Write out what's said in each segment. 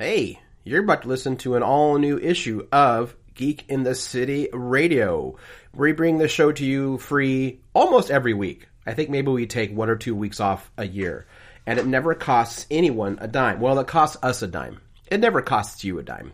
Hey, you're about to listen to an all new issue of Geek in the City Radio. We bring the show to you free almost every week. I think maybe we take one or two weeks off a year. And it never costs anyone a dime. Well, it costs us a dime. It never costs you a dime.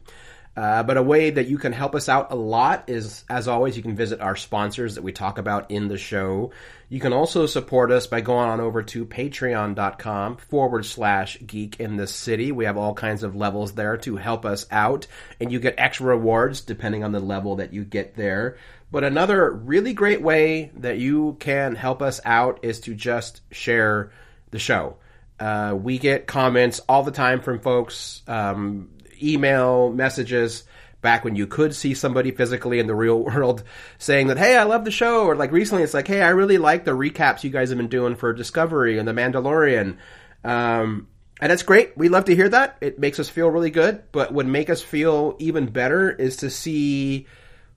Uh, but a way that you can help us out a lot is, as always, you can visit our sponsors that we talk about in the show. You can also support us by going on over to patreon.com forward slash geek in the city. We have all kinds of levels there to help us out, and you get extra rewards depending on the level that you get there. But another really great way that you can help us out is to just share the show. Uh, we get comments all the time from folks. Um, email messages back when you could see somebody physically in the real world saying that, hey, I love the show. Or like recently, it's like, hey, I really like the recaps you guys have been doing for Discovery and The Mandalorian. Um, and that's great. We love to hear that. It makes us feel really good. But what make us feel even better is to see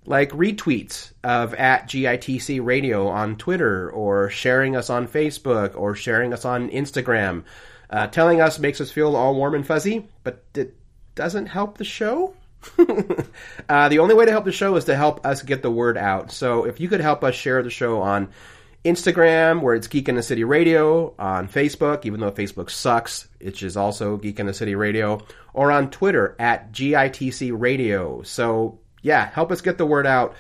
like retweets of at GITC Radio on Twitter or sharing us on Facebook or sharing us on Instagram. Uh, telling us makes us feel all warm and fuzzy, but it doesn't help the show. uh, the only way to help the show is to help us get the word out. So if you could help us share the show on Instagram, where it's Geek in the City Radio, on Facebook, even though Facebook sucks, which is also Geek in the City Radio, or on Twitter at GITC Radio. So yeah, help us get the word out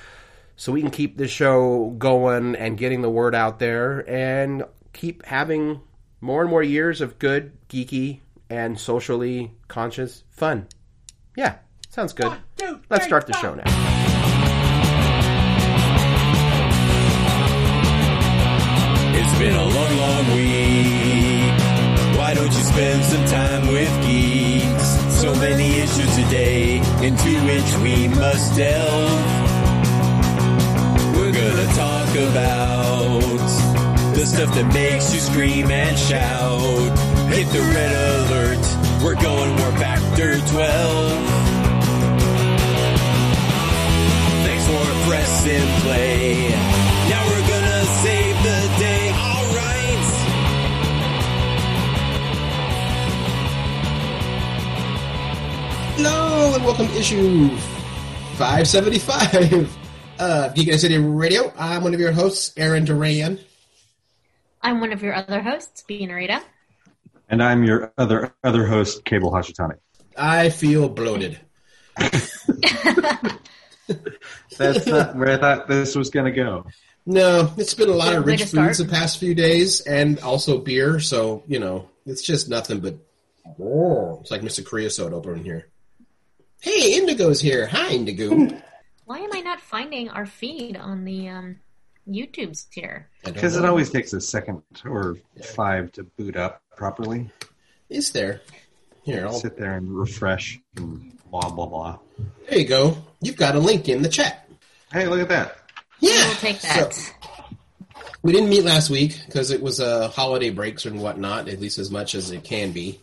so we can keep this show going and getting the word out there and keep having more and more years of good, geeky, and socially conscious fun. Yeah, sounds good. One, two, Let's start the show now. It's been a long, long week. Why don't you spend some time with geeks? So many issues today into which we must delve. We're gonna talk about the stuff that makes you scream and shout. Hit the red alert. We're going warp factor 12. Thanks for pressing play. Now we're gonna save the day. All right. Hello and welcome to issue 575 of Geek in the City Radio. I'm one of your hosts, Aaron Duran. I'm one of your other hosts, B. Narita. And I'm your other other host, Kaebel Hashitani. I feel bloated. That's not where I thought this was going to go. No, it's been a lot of rich foods the past few days, and also beer. So you know, it's just nothing but. Oh, it's like Mr. Creosote over in here. Hey, Indigo's here. Hi, Indigo. Why am I not finding our feed on the um, YouTube's here? Because it always takes a second or five to boot up properly. is there. Here, I'll, Sit there and refresh and blah, blah, blah. there you go. You've got a link in the chat. Hey, look at that. Yeah, We'll take that. So, we didn't meet last week because it was uh, holiday breaks and whatnot, at least as much as it can be.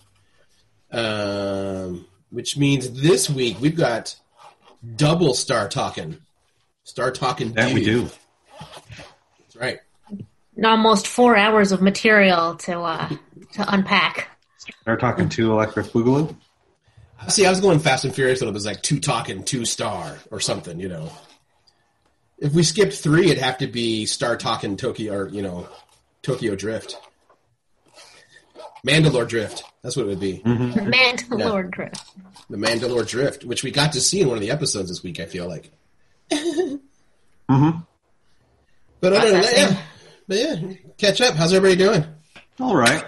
Um, which means this week we've got double Star Talking. Star Talking. That we do. That's right. Almost four hours of material to uh, to unpack. They're talking to Electric Boogaloo. See, I was going Fast and Furious, and it was like two talking, two star, or something. You know, if we skipped three, it'd have to be Star Talking Tokyo, or you know, Tokyo Drift, Mandalore Drift. That's what it would be. Mandalore Drift. The Mandalore Drift, which we got to see in one of the episodes this week. I feel like. Mm-hmm. But other than that, yeah. But yeah, catch up. How's everybody doing? All right.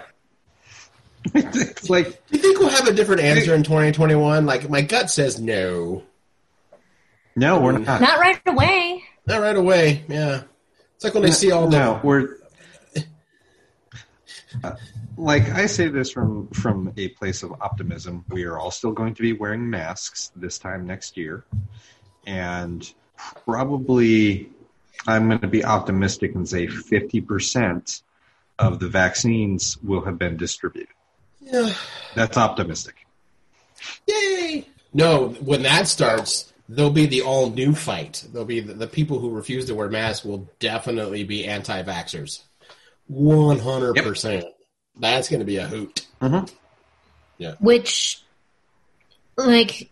It's like, Do you think we'll have a different answer in 2021? Like my gut says no. no, we're not. Not right away. Not right away. Yeah. It's like when they see all the no, we're Uh, like I say this from from a place of optimism. We are all still going to be wearing masks this time next year, and probably I'm going to be optimistic and say 50 percent of the vaccines will have been distributed. Yeah. That's optimistic. Yay! No, when that starts, there'll be the all new fight. There'll be the, the people who refuse to wear masks will definitely be anti vaxxers. 100%. That's going to be a hoot. Mm-hmm. Yeah. Which like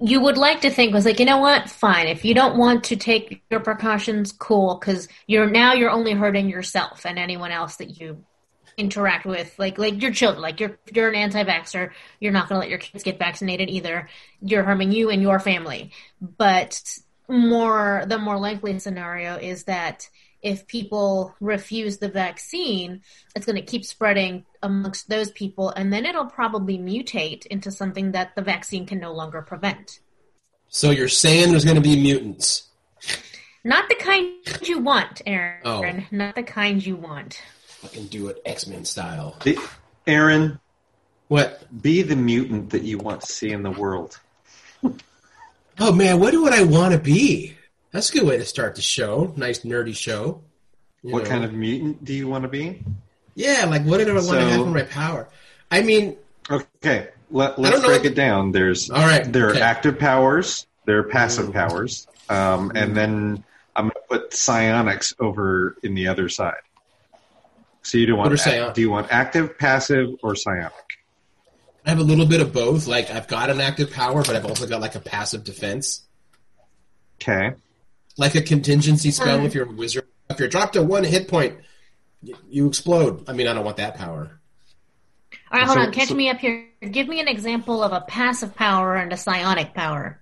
you would like to think was like, you know what? Fine. If you don't want to take your precautions, cool, because you're now you're only hurting yourself and anyone else that you interact with, like like your children. Like you're you're an anti-vaxxer, you're not going to let your kids get vaccinated either. You're harming you and your family. But more the more likely scenario is that if people refuse the vaccine, it's going to keep spreading amongst those people, and then it'll probably mutate into something that the vaccine can no longer prevent. So you're saying there's going to be mutants? Not the kind you want, Aaron. Oh. Not the kind you want. Fucking do it X Men style. The- Aaron, What? be the mutant that you want to see in the world. Oh man, what would I want to be? That's a good way to start the show. Nice nerdy show. You What know. kind of mutant do you want to be? Yeah, like what did I want to So- have for my power? I mean, Okay, let, let's break it down. There's All right, there okay. are active powers, there are passive Mm. powers, um, and then I'm going to put psionics over in the other side. So you do want What do you want active, passive, or psionic? I have a little bit of both. Like I've got an active power, but I've also got like a passive defense. Okay, Like a contingency spell if you're a wizard. If you're dropped to one hit point, you explode. I mean, I don't want that power. All right, hold So- on. Catch so- me up here. Give me an example of a passive power and a psionic power.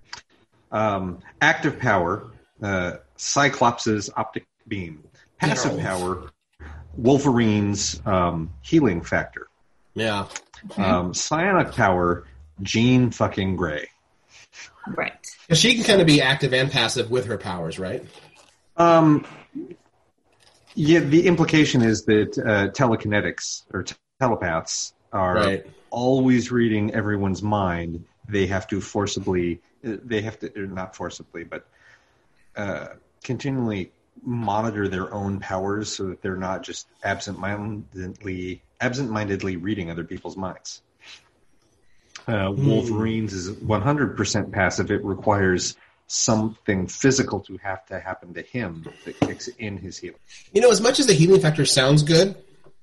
um, active power, uh, Cyclops' optic beam. Passive Ow. power, Wolverine's um, healing factor. Yeah. Um, psionic power, Jean fucking Grey. Right. she can kind of be active and passive with her powers, right? Um, yeah, the implication is that uh, telekinetics or t- telepaths are Right. always reading everyone's mind. They have to forcibly, uh, they have to, not forcibly, but uh, continually monitor their own powers so that they're not just absent-mindedly, absent-mindedly reading other people's minds. Uh, Wolverine's is 100% passive. It requires something physical to have to happen to him that kicks in his healing. You know, as much as the healing factor sounds good,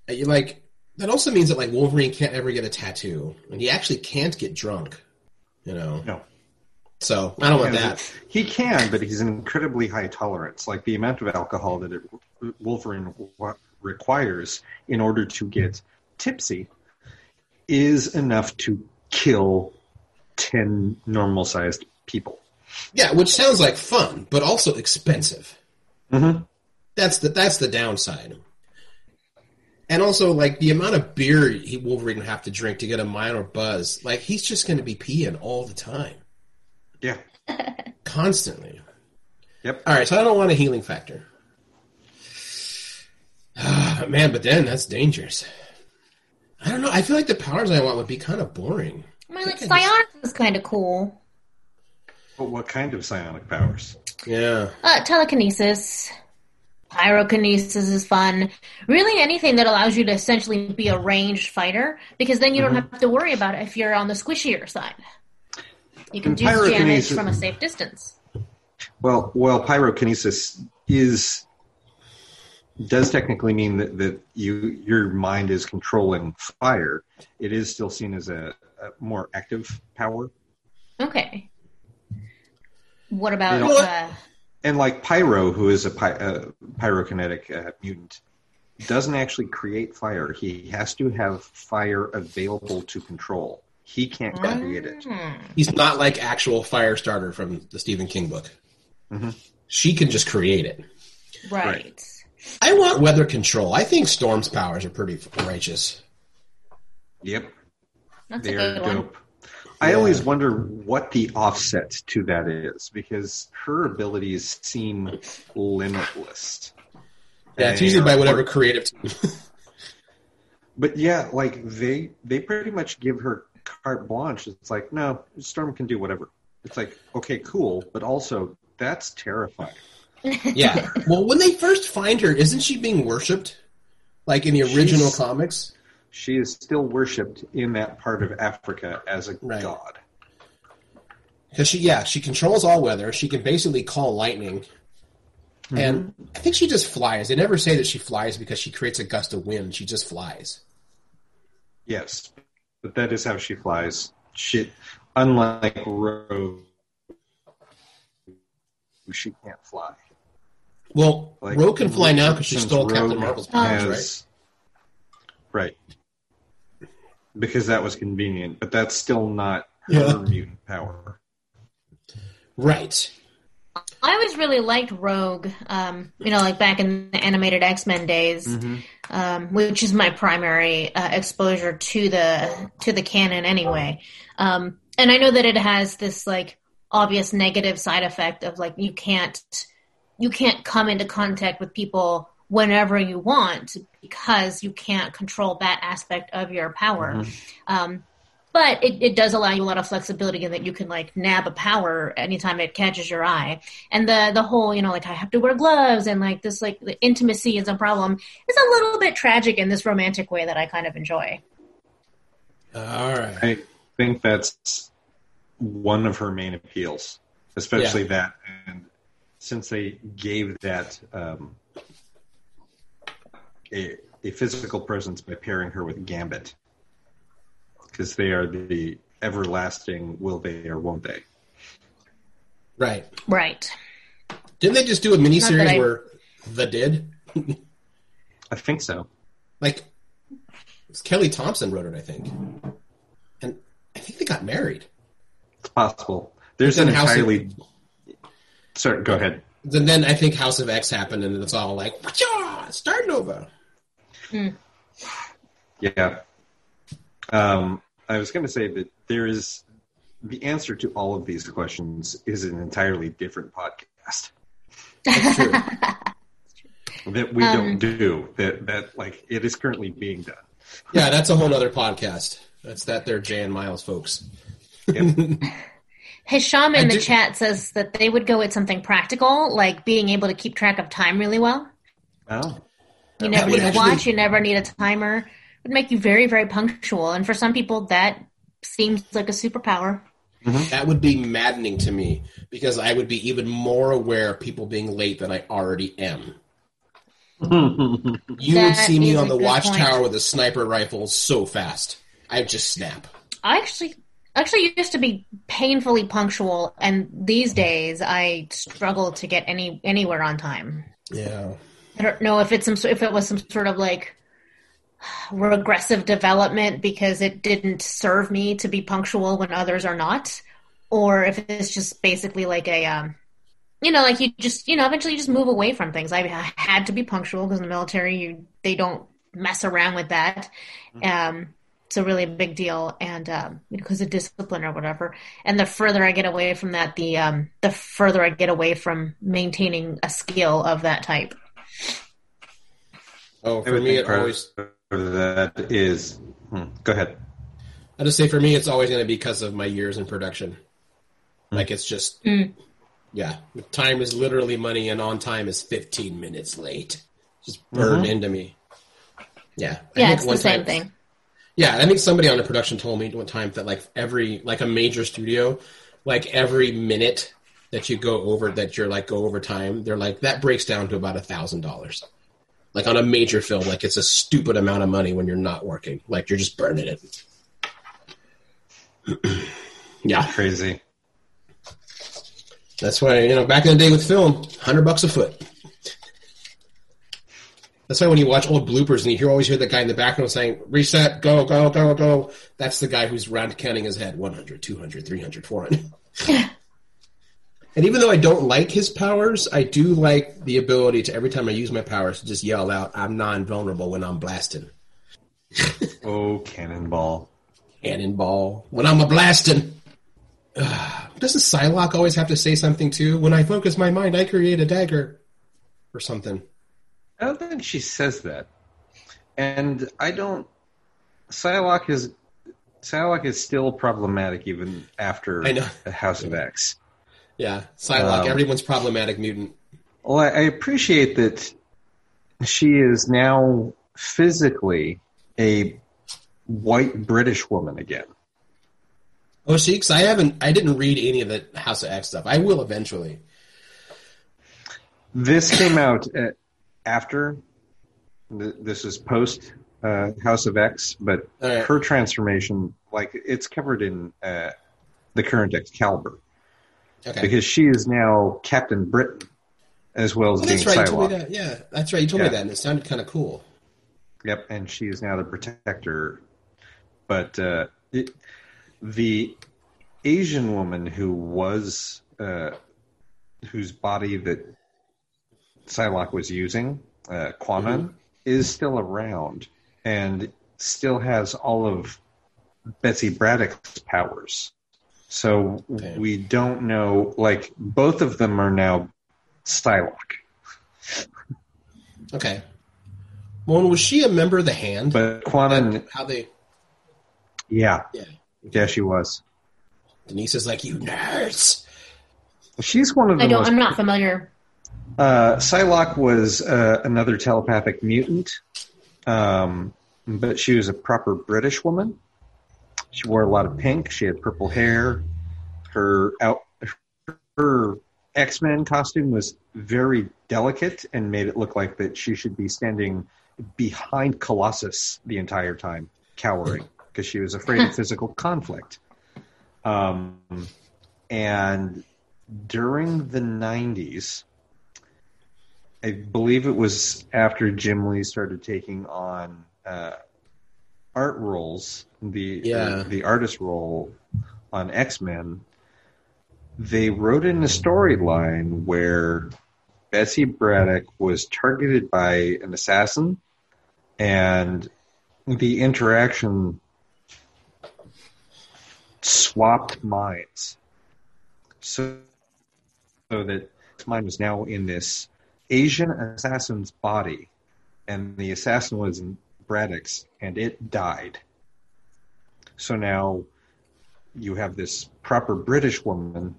you like that also means that like Wolverine can't ever get a tattoo, and he actually can't get drunk. You know, No. So I don't want that. He can, but he's an incredibly high tolerance. Like the amount of alcohol that it, Wolverine requires in order to get tipsy is enough to kill 10 normal sized people. Yeah, which sounds like fun, but also expensive. Mhm. That's the that's the downside. And also, like the amount of beer he Wolverine would have to drink to get a minor buzz, like he's just going to be peeing all the time, Yeah. constantly. Yep. All right, so I don't want a healing factor. Man, but then that's dangerous. I don't know. I feel like the powers I want would be kind of boring. I mean, like, psionic just- is kind of cool. But what kind of psionic powers? Yeah. Uh, telekinesis, pyrokinesis is fun. Really, anything that allows you to essentially be a ranged fighter, because then you don't have to worry about it if you're on the squishier side. You can And do damage from a safe distance. Well, well, pyrokinesis is does technically mean that, that you your mind is controlling fire. It is still seen as a, a more active power, Okay. What about You know uh, and like Pyro, who is a py, uh, pyrokinetic uh, mutant, doesn't actually create fire. He has to have fire available to control. He can't create it. He's not like actual Firestarter from the Stephen King book. Mhm. She can just create it. right? I want weather control. I think Storm's powers are pretty righteous. Yep, That's they a are one. dope. I always wonder what the offset to that is because her abilities seem limitless. Yeah, it's And- usually by whatever creative. Team. but yeah, like they they pretty much give her carte blanche. It's like, no, Storm can do whatever. It's like, okay, cool, but also that's terrifying. yeah. Well, when they first find her, isn't she being worshipped? Like in the original She's- comics? She is still worshipped in that part of Africa as a Right. god. Because she, yeah, she controls all weather. She can basically call lightning. Mm-hmm. And I think she just flies. They never say that she flies because she creates a gust of wind. She just flies. Yes, but that is how she flies. Shit, unlike Rogue, she can't fly. Well, Like, Rogue can fly now because she stole Captain Marvel's powers, right? has- right. Because that was convenient, but that's still not her mutant power. Right. I always really liked Rogue, um, you know, like back in the animated X Men days, um, which is my primary uh, exposure to the to the canon anyway. Um, and I know that it has this like obvious negative side effect of like you can't you can't come into contact with people whenever you want because you can't control that aspect of your power. Um, but it, it does allow you a lot of flexibility in that you can like nab a power anytime it catches your eye. And the the whole, you know, like I have to wear gloves and like this like the intimacy is a problem is a little bit tragic in this romantic way that I kind of enjoy. All right. I think that's one of her main appeals, especially that. And since they gave that um, a, a physical presence by pairing her with Gambit, because they are the everlasting will they or won't they. Right. Right. Didn't they just do a Not that miniseries I- where the did? I think so. Like Kelly Thompson wrote it, I think. And I think they got married. It's possible. There's an House of- entirely. Sorry, go ahead. Then, then I think House of X happened, and it's all like, "Whatcha? starting over. Yeah. Um, I was going to say that there is the answer to all of these questions is an entirely different podcast That's true. that we Um, don't do. That that like it is currently being done. yeah, that's a whole other podcast. That's that there, Jay and Miles folks. Hisham I in the do- chat says that they would go with something practical, like being able to keep track of time really well. Oh, You never would need a watch, you never need a timer. It would make you very, very punctual. And for some people that seems like a superpower. Mm-hmm. That would be maddening to me because I would be even more aware of people being late than I already am. You would see me on the watchtower point. with a sniper rifle so fast. I'd just snap. I actually actually used to be painfully punctual and these days I struggle to get any anywhere on time. Yeah. I don't know if it's some if it was some sort of like regressive development because it didn't serve me to be punctual when others are not, or if it's just basically like a um, you know, like you just you know eventually you just move away from things. I had to be punctual because in the military you they don't mess around with that. Um, it's a really big deal, and um, because of discipline or whatever. And the further I get away from that, the um, the further I get away from maintaining a skill of that type. Oh, for me, it always. Of that is. Hmm, go ahead. I just say for me, it's always going to be because of my years in production. Hmm. Like it's just, hmm. yeah. Time is literally money, and on time is fifteen minutes late. Just burned mm-hmm. into me. Yeah. I Yeah, think it's the one same time- thing. Yeah, I think somebody on the production told me one time that like every like a major studio, like every minute that you go over that you're like go over time, they're like that breaks down to about a thousand dollars. Like on a major film, like it's a stupid amount of money when you're not working. Like you're just burning it. yeah, Crazy. that's why you know back in the day with film, hundred bucks a foot. That's why when you watch old bloopers and you hear always hear that guy in the background saying reset, go, go, go, go. That's the guy who's round counting his head 100, 200, 300, 400. and even though I don't like his powers, I do like the ability to every time I use my powers to just yell out, I'm non-vulnerable when I'm blasting. Oh, cannonball. Cannonball. When I'm a blasting. Doesn't Psylocke always have to say something too? When I focus my mind, I create a dagger. Or something. I don't think she says that, and I don't. Psylocke is Psylocke is still problematic even after I know. House of X. Yeah, Psylocke, Um, everyone's problematic mutant. Well, I, appreciate that she is now physically a white British woman again. Oh, she? 'Cause I haven't, I didn't read any of the House of X stuff. I will eventually. This came out uh, after. th- This is post uh, House of X, but right. her transformation, like it's covered in uh, the current Excalibur Okay. because she is now Captain Britain as well as Oh, being that's right. You told me that. Yeah, that's right. You told me that, and it sounded kind of cool. Yep, and she is now the protector. But uh, it, the Asian woman who was uh, whose body that Psylocke was using, uh, Kwannon, is still around and still has all of Betsy Braddock's powers. So Okay. we don't know. Like both of them are now Psylocke, Okay. Well, was she a member of the Hand? but Kwannon, How they? yeah, Yeah. yeah, she was. Denise is like, you nerds. She's one of the I don't. most I'm not familiar. Uh, Psylocke was uh, another telepathic mutant, um, but she was a proper British woman. She wore a lot of pink. She had purple hair. Her out, her X Men costume was very delicate and made it look like that she should be standing behind Colossus the entire time, cowering because she was afraid of physical conflict. Um, and during the '90s, I believe it was after Jim Lee started taking on uh, art roles, the uh, Yeah. the artist role on X Men. They wrote in a storyline where Betsy Braddock was targeted by an assassin, and the interaction swapped minds. So, so that mind was now in this Asian assassin's body, and the assassin was in And it died. So now you have this proper British woman,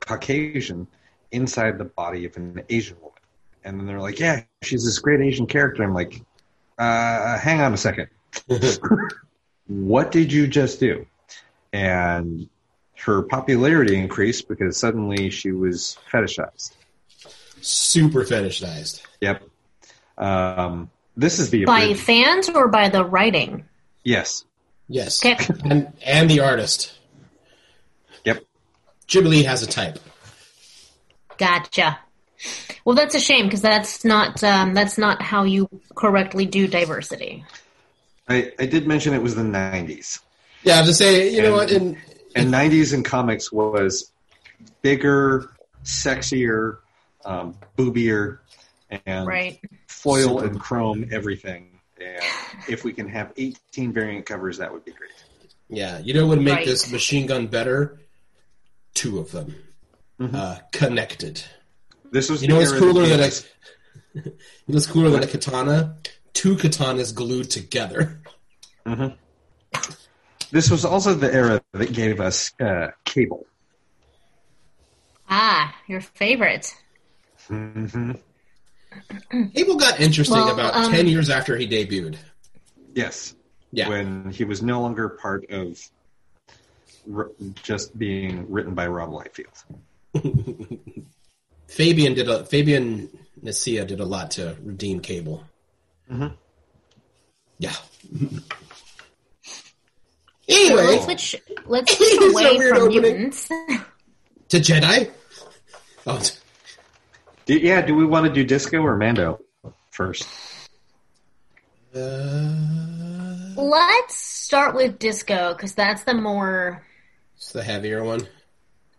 Caucasian, inside the body of an Asian woman. And then they're like, yeah, she's this great Asian character. I'm like, uh, hang on a second. what did you just do? And her popularity increased because suddenly she was fetishized. Super fetishized. Yep. Um, this is the By abridged- fans or by the writing? yes. Yes. Okay. And and the artist. Yep. Jim Lee has a type. Gotcha. Well, that's a shame because that's not um, that's not how you correctly do diversity. I, I did mention it was the 90s. Yeah, I have to say, you know And- what? In, And 90s in comics was bigger, sexier, um, boobier, and Right. Foil and chrome everything. And if we can have 18 variant covers, that would be great. yeah, you know what would make Right. this machine gun better? Two of them uh, connected. This was You know what's cooler than a gave us- you know what's cooler than a katana? Two katanas glued together. This was also the era that gave us uh, cable. Ah, your favorite. hmm Cable got interesting Well, about um, ten years after he debuted. Yes. Yeah, When he was no longer part of r- just being written by Rob Liefeld. Fabian did a Fabian Nicieza did a lot to redeem Cable. Mhm. Yeah. So anyway, let's switch. Let's switch away from opening. mutants. to Jedi. Oh, t- Do, yeah, do we want to do Disco or Mando first? uh, Let's start with disco because that's the more it's the heavier one.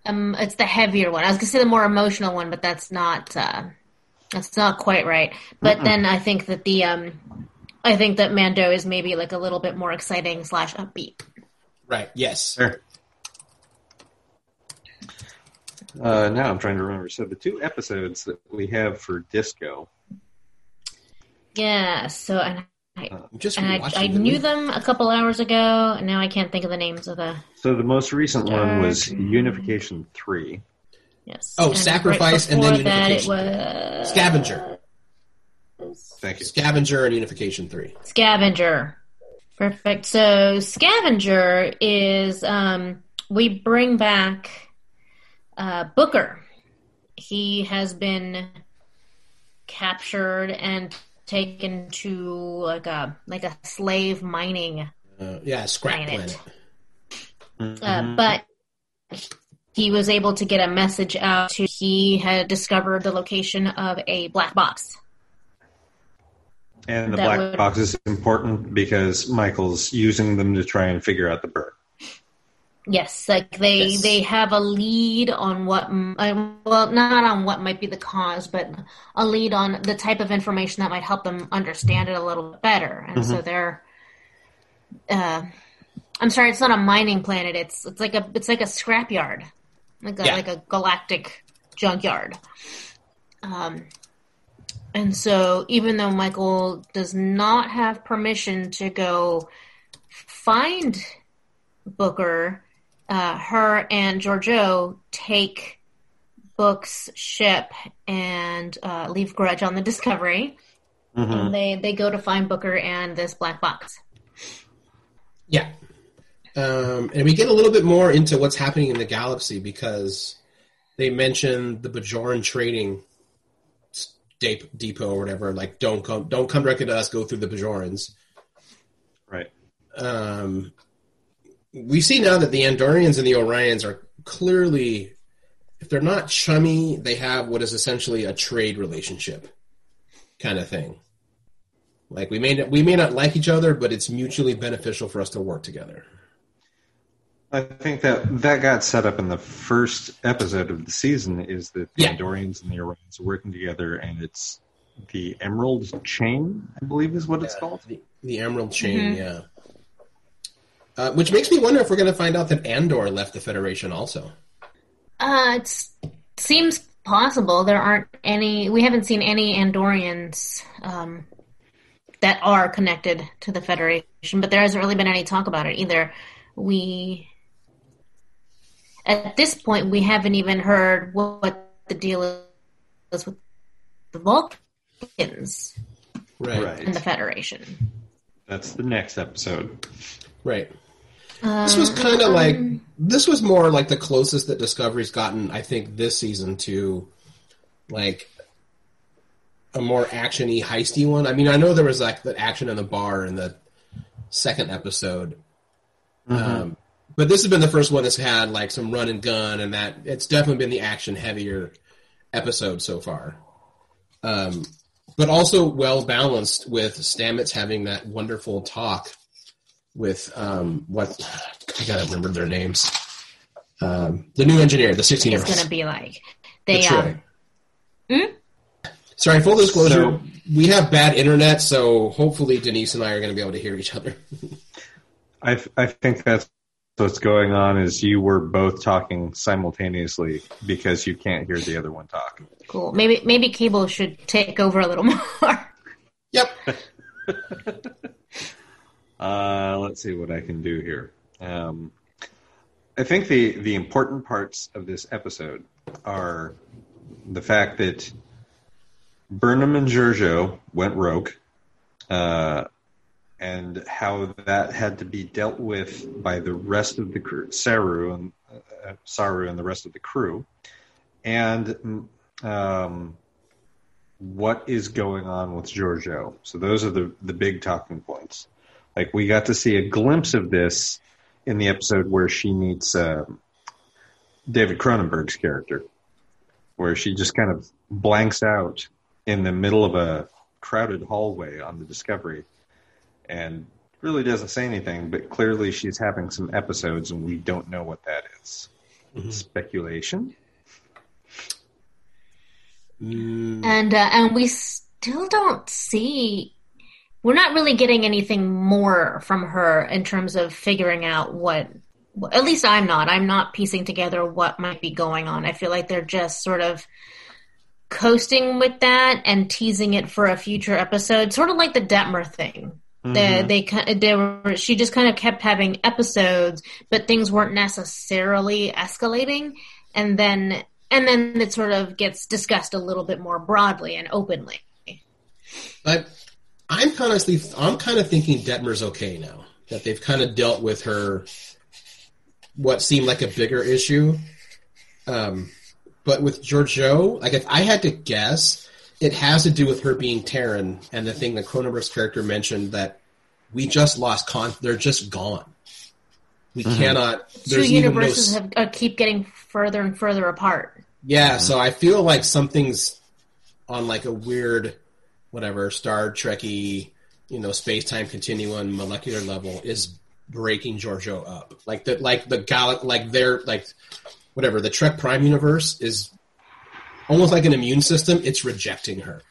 um, it's the heavier one. I was gonna say the more emotional one, but that's not uh, that's not quite right. But then I think that the um, I think that Mando is maybe like a little bit more exciting slash upbeat. Right. Yes. There. Uh, now I'm trying to remember. So the two episodes that we have for Disco. Yeah. So and I, I'm just and I, I the knew them a couple hours ago, and now I can't think of the names of the So the most recent one was Unification Three. yes. Oh, And Sacrifice right and then before that it Unification. was Scavenger. Thank you. Scavenger and Unification Three. Scavenger. Perfect. So Scavenger is um, we bring back uh, Booker. He has been captured and taken to like a like a slave mining Uh, yeah, Scrap Planet. Planet. uh, but he was able to get a message out to he had discovered the location of a black box. And the That black would- box is important because Michael's using them to try and figure out the bird. Yes, like they Yes. they have a lead on what uh, well not on what might be the cause, but a lead on the type of information that might help them understand it a little bit better. And so they're uh I'm sorry, it's not a mining planet. It's it's like a it's like a scrapyard. Like a Yeah. like a galactic junkyard. Um and so even though Michael does not have permission to go find Booker, uh, her and Georgiou take Book's ship and uh, leave Grudge on the Discovery. And they, they go to find Booker and this black box. Yeah. Um, and we get a little bit more into what's happening in the galaxy because they mention the Bajoran trading s- depot or whatever. Like, don't come, don't come directly to us. Go through the Bajorans. Right. Um, we see now that the Andorians and the Orions are clearly, if they're not chummy, they have what is essentially a trade relationship, kind of thing. Like we may not, we may not like each other, but it's mutually beneficial for us to work together. I think that that got set up in the first episode of the season is that the Yeah. Andorians and the Orions are working together and it's the Emerald Chain, I believe is what it's called. The, the Emerald Chain, mm-hmm. yeah. Uh, which makes me wonder if we're going to find out that Andor left the Federation also. Uh, it seems possible. There aren't any, we haven't seen any Andorians um, that are connected to the Federation, but there hasn't really been any talk about it either. We, at this point, we haven't even heard what, what the deal is with the Vulcans Right. Right. and the Federation. That's the next episode. Right. This was kind of like this was more like the closest that Discovery's gotten, I think, this season to like a more actiony, heisty one. I mean, I know there was like the action in the bar in the second episode, um, but this has been the first one that's had like some run and gun, and that it's definitely been the action heavier episode so far. Um, but also well balanced with Stamets having that wonderful talk with um, what I gotta remember their names. Um, the new engineer, the sixteen year It's going to be like, they, That's um, right. Sorry, full disclosure, we have bad internet, so hopefully Denise and I are going to be able to hear each other. I, I think that's what's going on is you were both talking simultaneously because you can't hear the other one talk. cool. Maybe, maybe Kaebel should take over a little more. yep. Uh, let's see what I can do here. Um, I think the, the important parts of this episode are the fact that Burnham and Georgiou went rogue, uh, and how that had to be dealt with by the rest of the crew, Saru and uh, Saru and the rest of the crew, and um, what is going on with Georgiou. So those are the the big talking points. Like we got to see a glimpse of this in the episode where she meets um David Cronenberg's character, where she just kind of blanks out in the middle of a crowded hallway on the Discovery, and really doesn't say anything. But clearly, she's having some episodes, and we don't know what that is. Speculation. and uh, and we still don't see we're not really getting anything more from her in terms of figuring out what at least I'm not. I'm not piecing together what might be going on. I feel like they're just sort of coasting with that and teasing it for a future episode sort of like the Detmer thing. They, mm-hmm. they ki- they were she just kind of kept having episodes but things weren't necessarily escalating. And then and then it sort of gets discussed a little bit more broadly and openly. I, I'm honestly, I'm kind of thinking Detmer's okay now that they've kind of dealt with her, what seemed like a bigger issue. Um, but with Georgiou, like if I had to guess, it has to do with her being Terran and the thing that Cronenberg's character mentioned that we just lost con. They're just gone. We cannot. Two There's even no universes have, uh, keep getting further and further apart. Yeah, so I feel like something's on like a weird, whatever Star Trekky, you know, space time continuum molecular level is breaking Georgiou up. Like the like the gal like their like whatever the Trek Prime universe is almost like an immune system. It's rejecting her.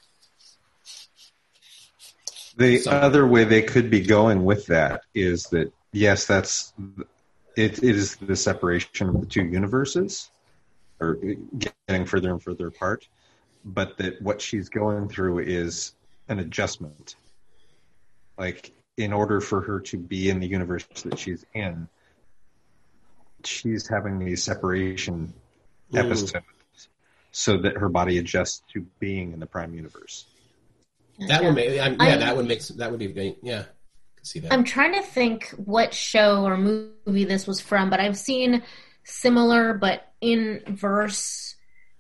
The So- other way they could be going with that is that yes, that's it. It is the separation of the two universes, or getting further and further apart. But that what she's going through is an adjustment. Like in order for her to be in the universe that she's in, she's having these separation Mm. episodes so that her body adjusts to being in the prime universe. That would make I'm, yeah, I- that would make that would be great. Yeah, see that. I'm trying to think what show or movie this was from, but I've seen similar but inverse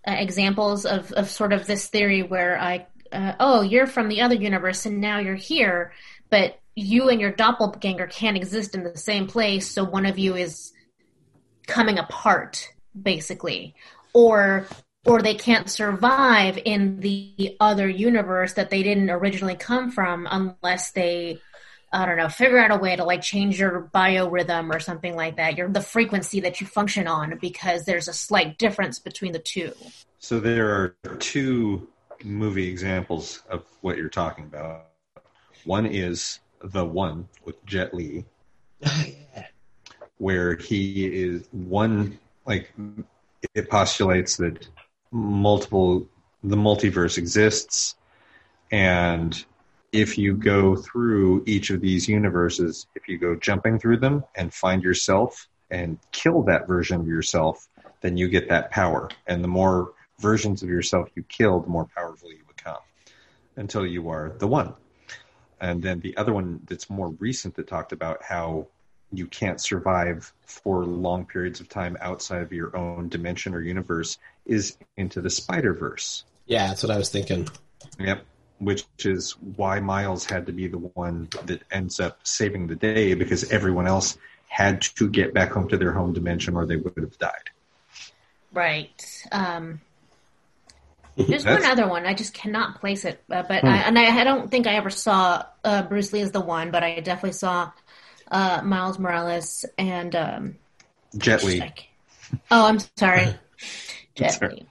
uh, examples of, of sort of this theory where I, uh, oh, you're from the other universe and now you're here, but you and your doppelganger can't exist in the same place, so one of you is coming apart, basically, or or they can't survive in the other universe that they didn't originally come from unless they I don't know, figure out a way to like change your biorhythm or something like that. Your the frequency that you function on because there's a slight difference between the two. So there are two movie examples of what you're talking about. One is the one with Jet Li, where he is one like it postulates that multiple the multiverse exists and if you go through each of these universes if you go jumping through them and find yourself and kill that version of yourself then you get that power and the more versions of yourself you kill the more powerful you become until you are the one and then the other one that's more recent that talked about how you can't survive for long periods of time outside of your own dimension or universe is into the Spider Verse. yeah, that's what I was thinking. Yep. Which is why Miles had to be the one that ends up saving the day because everyone else had to get back home to their home dimension or they would have died. Right. Um, there's one other one. I just cannot place it, uh, but I, and I, I don't think I ever saw uh, Bruce Lee as the one, but I definitely saw uh, Miles Morales and um, Jet Li. Oh, I'm sorry, Jet Li.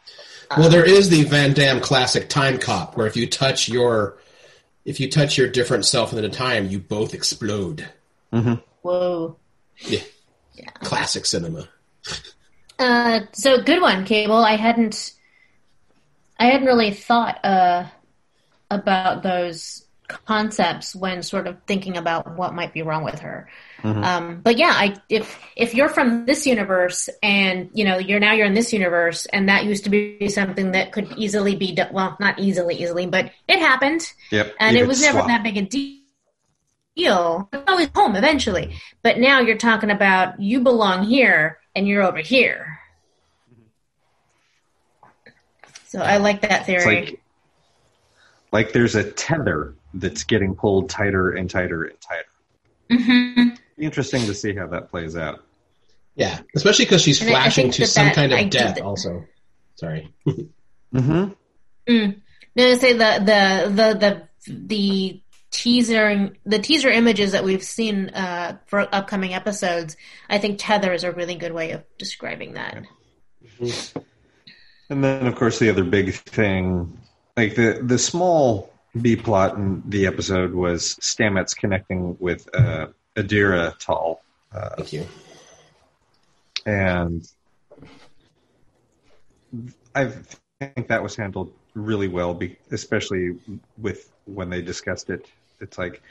Well, there is the Van Damme classic Time Cop, where if you touch your if you touch your different self at a time, you both explode. Whoa. Yeah, classic cinema. Uh, so good one, Kaebel. I hadn't, I hadn't really thought uh, about those concepts when sort of thinking about what might be wrong with her. Um, but yeah, I if if you're from this universe and you know you're now you're in this universe and that used to be something that could easily be done, well, not easily, easily, but it happened Yep. and you it was never swap. that big a deal deal. It's always home eventually, but now you're talking about you belong here and you're over here. So I like that theory. like like there's a tether that's getting pulled tighter and tighter and tighter. hmm Interesting to see how that plays out. Yeah, especially because she's And I- I flashing to that some that- kind of think death. that- Also, sorry. Mm-hmm. Mm. No, I say the the the the the teaser the teaser images that we've seen uh, for upcoming episodes. I think tether is a really good way of describing that. And then, of course, the other big thing, like the the small B plot in the episode was Stamets connecting with uh, Adira Tal, uh, Thank you. and I think that was handled really well, especially with when they discussed it. It's like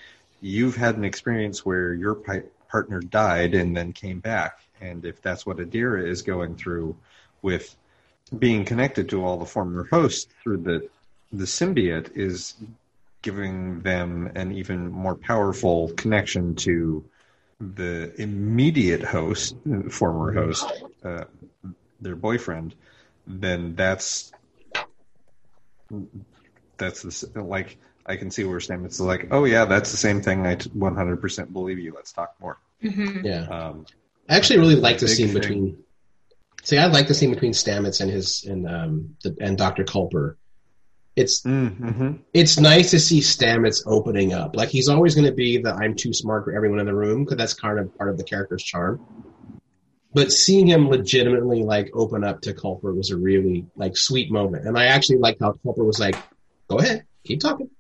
you've had an experience where your partner died and then came back, and if that's what Adira is going through with being connected to all the former hosts through the the symbiote is giving them an even more powerful connection to the immediate host, former host, uh, their boyfriend, then that's that's the, like I can see where Stamets is like, oh yeah, that's the same thing. I 100% believe you. Let's talk more. hmm Yeah, Um, I actually really like the scene thing. between. See, I like the scene between Stamets and his and um the, and Doctor Culber. It's Mm-hmm. it's nice to see Stamets opening up. Like he's always going to be the I'm too smart for everyone in the room because that's kind of part of the character's charm. But seeing him legitimately like open up to Culber was a really like sweet moment, and I actually liked how Culber was like, "Go ahead, keep talking."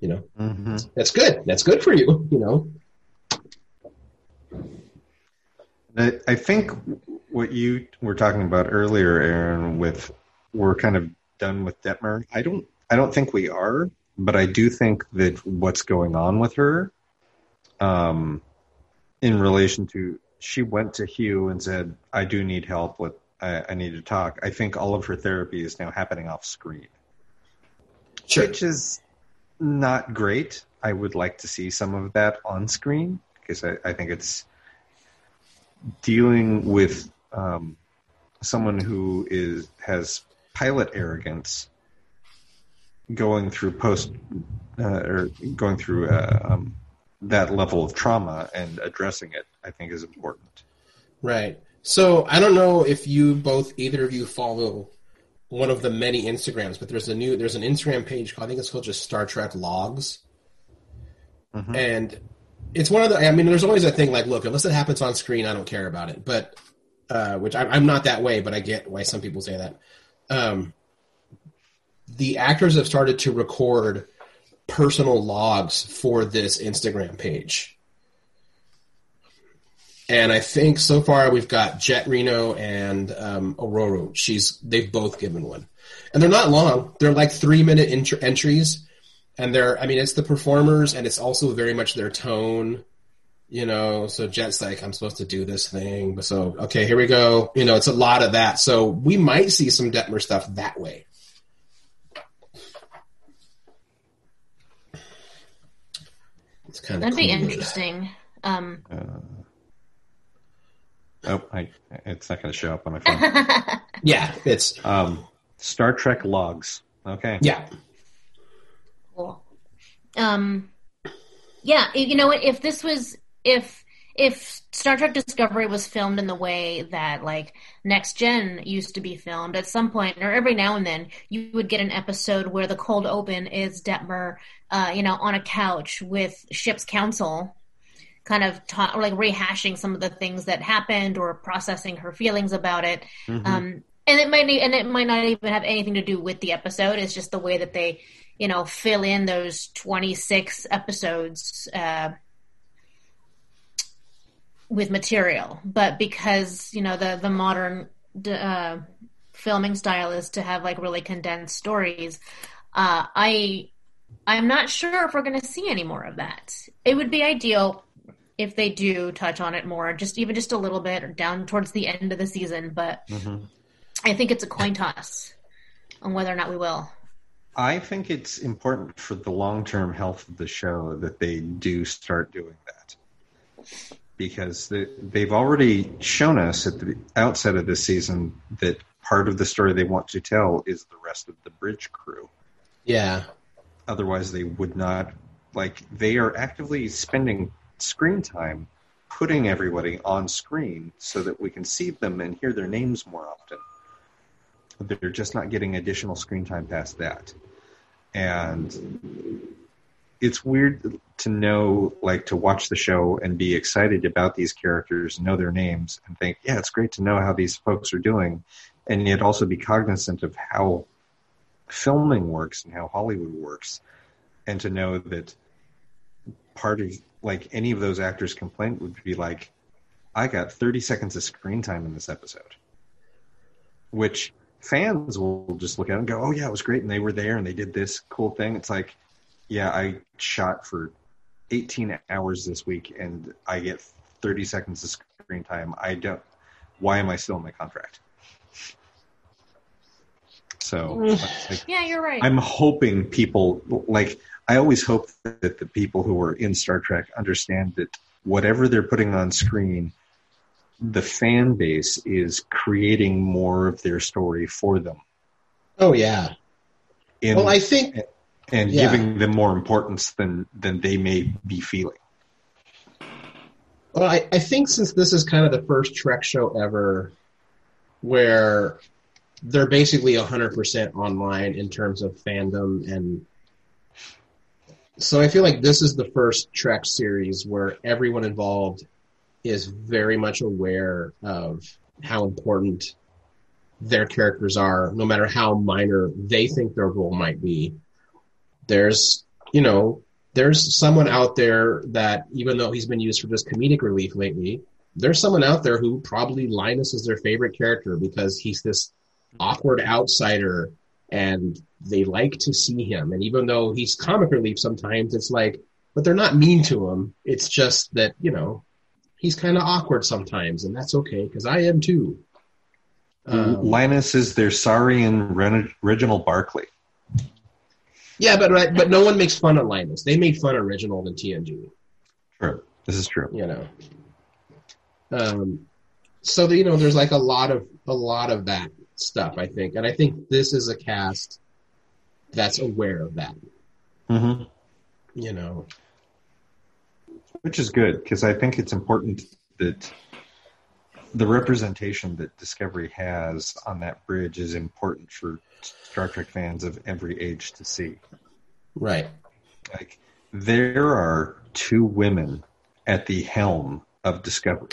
You know, Mm-hmm. that's good. That's good for you. You know. I, I think what you were talking about earlier, Aaron, with we're kind of done with Detmer. I don't. I don't think we are, but I do think that what's going on with her, um, in relation to she went to Hugh and said, "I do need help. With I, I need to talk." I think all of her therapy is now happening off screen, Sure. which is not great. I would like to see some of that on screen because I, I think it's dealing with um, someone who is has pilot arrogance going through post uh, or going through uh, um, that level of trauma and addressing it i think is important Right. So I don't know if you both, either of you, follow one of the many Instagrams, but there's a new there's an Instagram page called I think it's called just Star Trek Logs, and it's one of the. I mean, there's always a thing like, look, unless it happens on screen, I don't care about it. But uh, which I'm, I'm not that way, but I get why some people say that. Um, the actors have started to record personal logs for this Instagram page. And I think so far we've got Jet Reno and um, Aurora. She's they've both given one, and they're not long. They're like three minute entries, and they're I mean it's the performers and it's also very much their tone, you know. So Jet's like I'm supposed to do this thing, but so okay here we go. You know it's a lot of that. So we might see some Detmer stuff that way. It's kind of That'd be interesting. Um, oh I, it's not going to show up on my phone Yeah, it's um, star trek logs okay yeah. Cool. Um, yeah, you know what? If this was if if Star Trek Discovery was filmed in the way that like Next Gen used to be filmed, at some point or every now and then, you would get an episode where the cold open is Detmer, uh, you know, on a couch with ship's council. Kind of ta- or like rehashing some of the things that happened, or processing her feelings about it. Um, and it might and it might not even have anything to do with the episode. It's just the way that they, you know, fill in those twenty six episodes uh, with material. But because you know the the modern uh, filming style is to have like really condensed stories, uh, I I'm not sure if we're going to see any more of that. It would be ideal if they do touch on it more, just even just a little bit, or down towards the end of the season. But I think it's a coin toss on whether or not we will. I think it's important for the long term health of the show that they do start doing that. Because they, they've already shown us at the outset of this season that part of the story they want to tell is the rest of the bridge crew. Yeah. Otherwise, they would not, like, they are actively spending screen time putting everybody on screen so that we can see them and hear their names more often. They're just not getting additional screen time past that. And it's weird to know, like, to watch the show and be excited about these characters, know their names, and think, yeah, it's great to know how these folks are doing, and yet also be cognizant of how filming works and how Hollywood works, and to know that part of, like, any of those actors' complaint would be like, I got 30 seconds of screen time in this episode. Which fans will just look at and go, oh, yeah, it was great. And they were there and they did this cool thing. It's like, yeah, I shot for 18 hours this week and I get 30 seconds of screen time. I don't, why am I still in my contract? So, like, Yeah, you're right. I'm hoping people like I always hope that the people who are in Star Trek understand that whatever they're putting on screen, the fan base is creating more of their story for them. Oh yeah. In, Well, I think and yeah. giving them more importance than than they may be feeling. Well, I, I think since this is kind of the first Trek show ever where they're basically 100% online in terms of fandom and so I feel like this is the first Trek series where everyone involved is very much aware of how important their characters are, no matter how minor they think their role might be. There's, you know, there's someone out there that even though he's been used for just comedic relief lately, there's someone out there who probably Linus is their favorite character because he's this awkward outsider and they like to see him. And even though he's comic relief sometimes, it's like, but they're not mean to him. It's just that, you know, he's kind of awkward sometimes, and that's okay because I am too. Um, Linus is their sorry and Reginald Barkley. Yeah, but but no one makes fun of Linus. They made fun of Reginald and TNG. True. This is true. you know. Um, so you know, there's like a lot of a lot of that stuff, I think, and I think this is a cast that's aware of that. hmm You know, Which is good because I think it's important that the representation that Discovery has on that bridge is important for Star Trek fans of every age to see. right? Like there are two women at the helm of Discovery.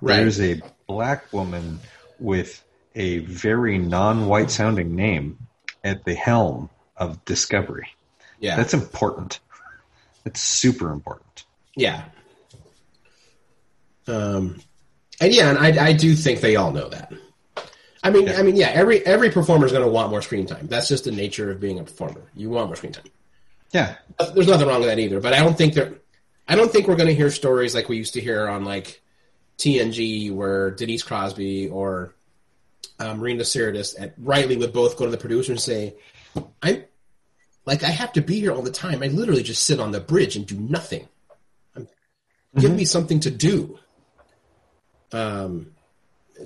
Right. There's a black woman with a very non-white sounding name at the helm of Discovery. Yeah, That's important. That's super important. yeah. Um, and yeah, and I I do think they all know that. I mean, I mean, yeah. Every every performer is going to want more screen time. That's just the nature of being a performer. You want more screen time. Yeah. There's nothing wrong with that either. But I don't think that I don't think we're going to hear stories like we used to hear on like TNG, where Denise Crosby or um, Marina Sirtis at Rightly would both go to the producer and say, "I'm like I have to be here all the time. I literally just sit on the bridge and do nothing. I'm, Give me something to do." Um,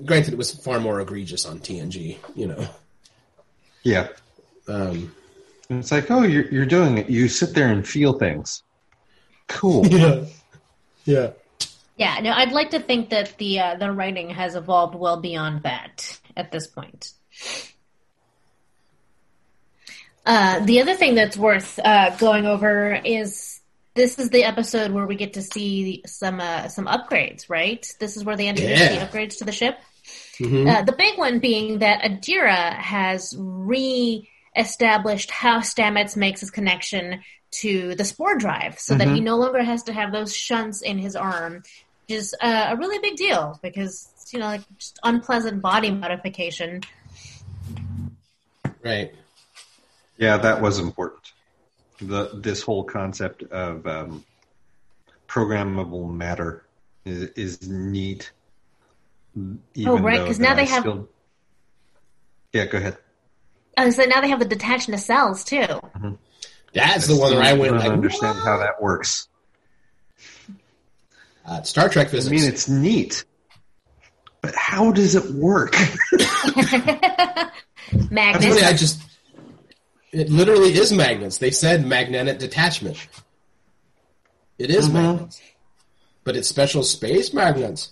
granted, it was far more egregious on TNG, you know. Yeah. Um, And it's like, oh, you're, you're doing it. You sit there and feel things. Cool. yeah, yeah. Yeah, no, I'd like to think that the uh, the writing has evolved well beyond that at this point. Uh, the other thing that's worth uh, going over is this is the episode where we get to see some uh, some upgrades, right? This is where they introduce Yeah. the upgrades to the ship. Mhm. Uh, the big one being that Adira has re-established how Stamets makes his connection to the spore drive, so that he no longer has to have those shunts in his arm, which is uh, a really big deal because you know like just unpleasant body modification. Right. Yeah, that was important. The this whole concept of um, programmable matter is, is neat. Even Oh, right, because now they have- still- Yeah, go ahead. And so now they have the detached nacelles too. That's the one where I went don't like, understand "What?" how that works. Uh, Star Trek I mean, it's neat, but how does it work? Magnets. really, I just. It literally is magnets. They said magnetic detachment. It is magnets, but it's special space magnets.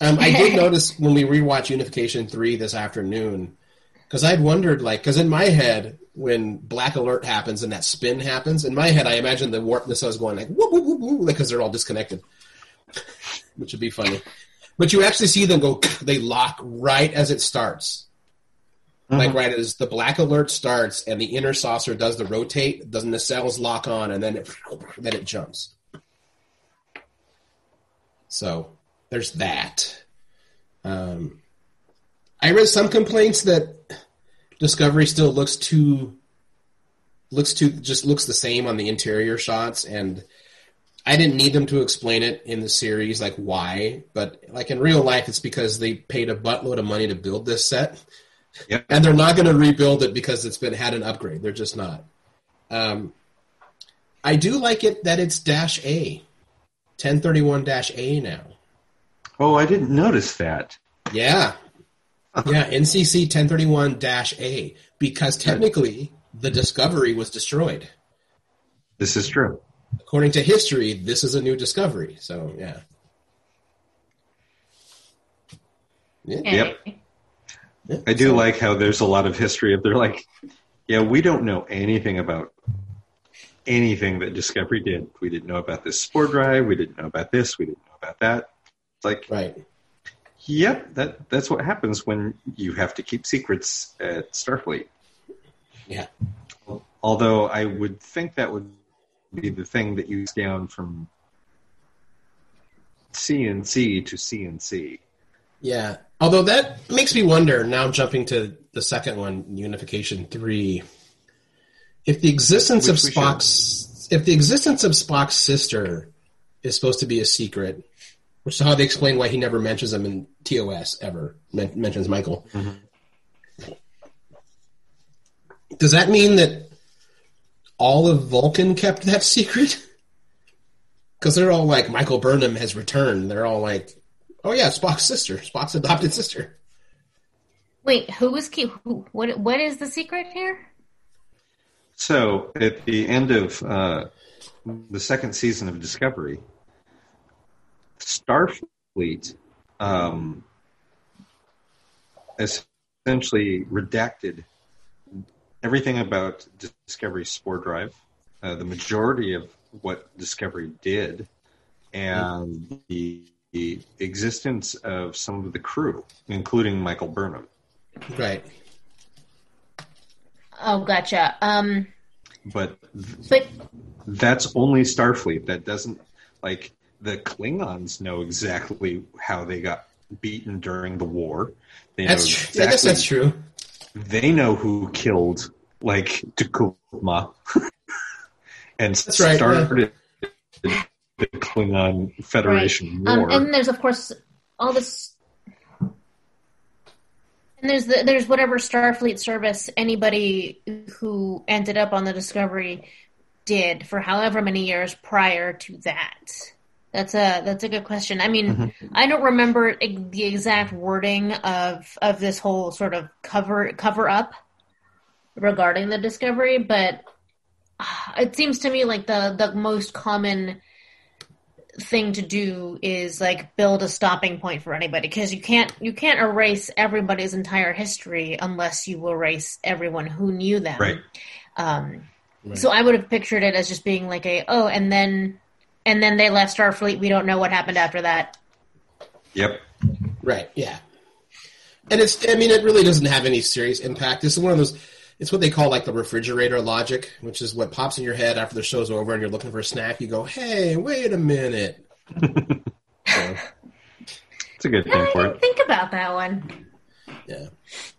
Um, I did notice when we rewatched Unification three this afternoon, because I'd wondered, like, because in my head, when Black Alert happens and that spin happens, in my head, I imagine the warp nacelles going like whoop whoop whoop whoop, because they're all disconnected, which would be funny. But you actually see them go; they lock right as it starts. Like right as the black alert starts and the inner saucer does the rotate, doesn't the cells lock on and then it then it jumps. So there's that. Um, I read some complaints that Discovery still looks too looks too just looks the same on the interior shots and I didn't need them to explain it in the series like why, but like in real life it's because they paid a buttload of money to build this set Yep. and they're not going to rebuild it because it's been had an upgrade. They're just not. Um, I do like it that it's dash A, ten thirty one dash A now. Oh, I didn't notice that. Yeah, yeah, NCC ten thirty one dash A because technically the Discovery was destroyed. This is true. according to history, this is a new discovery. So yeah. Yeah. Yep. I do So- like how there's a lot of history of they're like, yeah, we don't know anything about anything that Discovery did. We didn't know about this spore drive. We didn't know about this. We didn't know about that. It's like, right. yep, that that's what happens when you have to keep secrets at Starfleet. Yeah. Although I would think that would be the thing that you down from CNC to CNC. Yeah. Although that makes me wonder, now jumping to the second one, Unification 3, if the existence of Which we Spock's if the existence of Spock's sister is supposed to be a secret, which is how they explain why he never mentions them in TOS ever, men- mentions Michael. Mm-hmm. Does that mean that all of Vulcan kept that secret? Because they're all like, Michael Burnham has returned. They're all like, oh yeah, Spock's sister, Spock's adopted sister. Wait, who was keep? Who, what? What is the secret here? So at the end of uh, the second season of Discovery, Starfleet um, essentially redacted everything about Discovery's spore drive, uh, the majority of what Discovery did, and the, the existence of some of the crew, including Michael Burnham. Right. Oh, gotcha. Um, But but that's only Starfleet. That doesn't like the Klingons know exactly how they got beaten during the war. They That's know true. I guess that's true. They know who killed like T'Kuvma and That's right, started the Klingon Federation um, war. and there's of course all this, and there's the, there's whatever Starfleet service anybody who ended up on the Discovery did for however many years prior to that. That's a that's a good question. I mean, I don't remember the exact wording of of this whole sort of cover cover up regarding the Discovery, but ah, it seems to me like the the most common thing to do is like build a stopping point for anybody because you can't you can't erase everybody's entire history unless you erase everyone who knew them. Right. Um, So I would have pictured it as just being like a oh, and then and then they left Starfleet. We don't know what happened after that. yep. Right. Yeah. And it's. I mean, it really doesn't have any serious impact. This is one of those. It's what they call like the refrigerator logic, which is what pops in your head after the show's over and you're looking for a snack. You go, "Hey, wait a minute." So, It's a good I thing for didn't it. think about that one. yeah,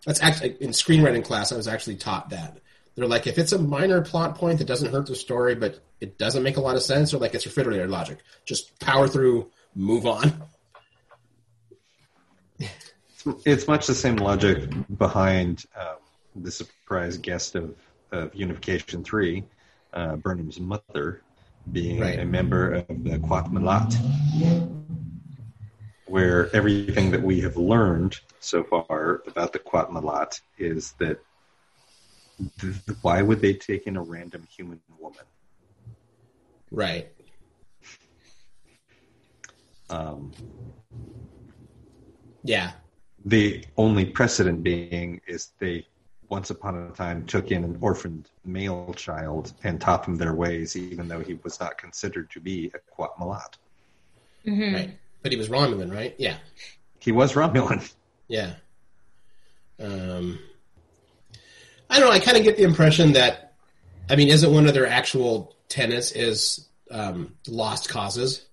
that's actually in screenwriting class. I was actually taught that. They're like, if it's a minor plot point that doesn't hurt the story, but it doesn't make a lot of sense, or like it's refrigerator logic, just power through, move on. It's much the same logic behind um, the surprise guest of, of Unification 3, uh, Burnham's mother, being Right. a member of the Qowat Milat, where everything that we have learned so far about the Qowat Milat is that th- why would they take in a random human woman? Right. Um, Yeah. The only precedent being is they once upon a time took in an orphaned male child and taught them their ways, even though he was not considered to be a Qowat Milat. Right. But he was Romulan, right? Yeah. He was Romulan. Yeah. Um, I don't know. I kind of get the impression that, I mean, isn't one of their actual tenets is um, lost causes?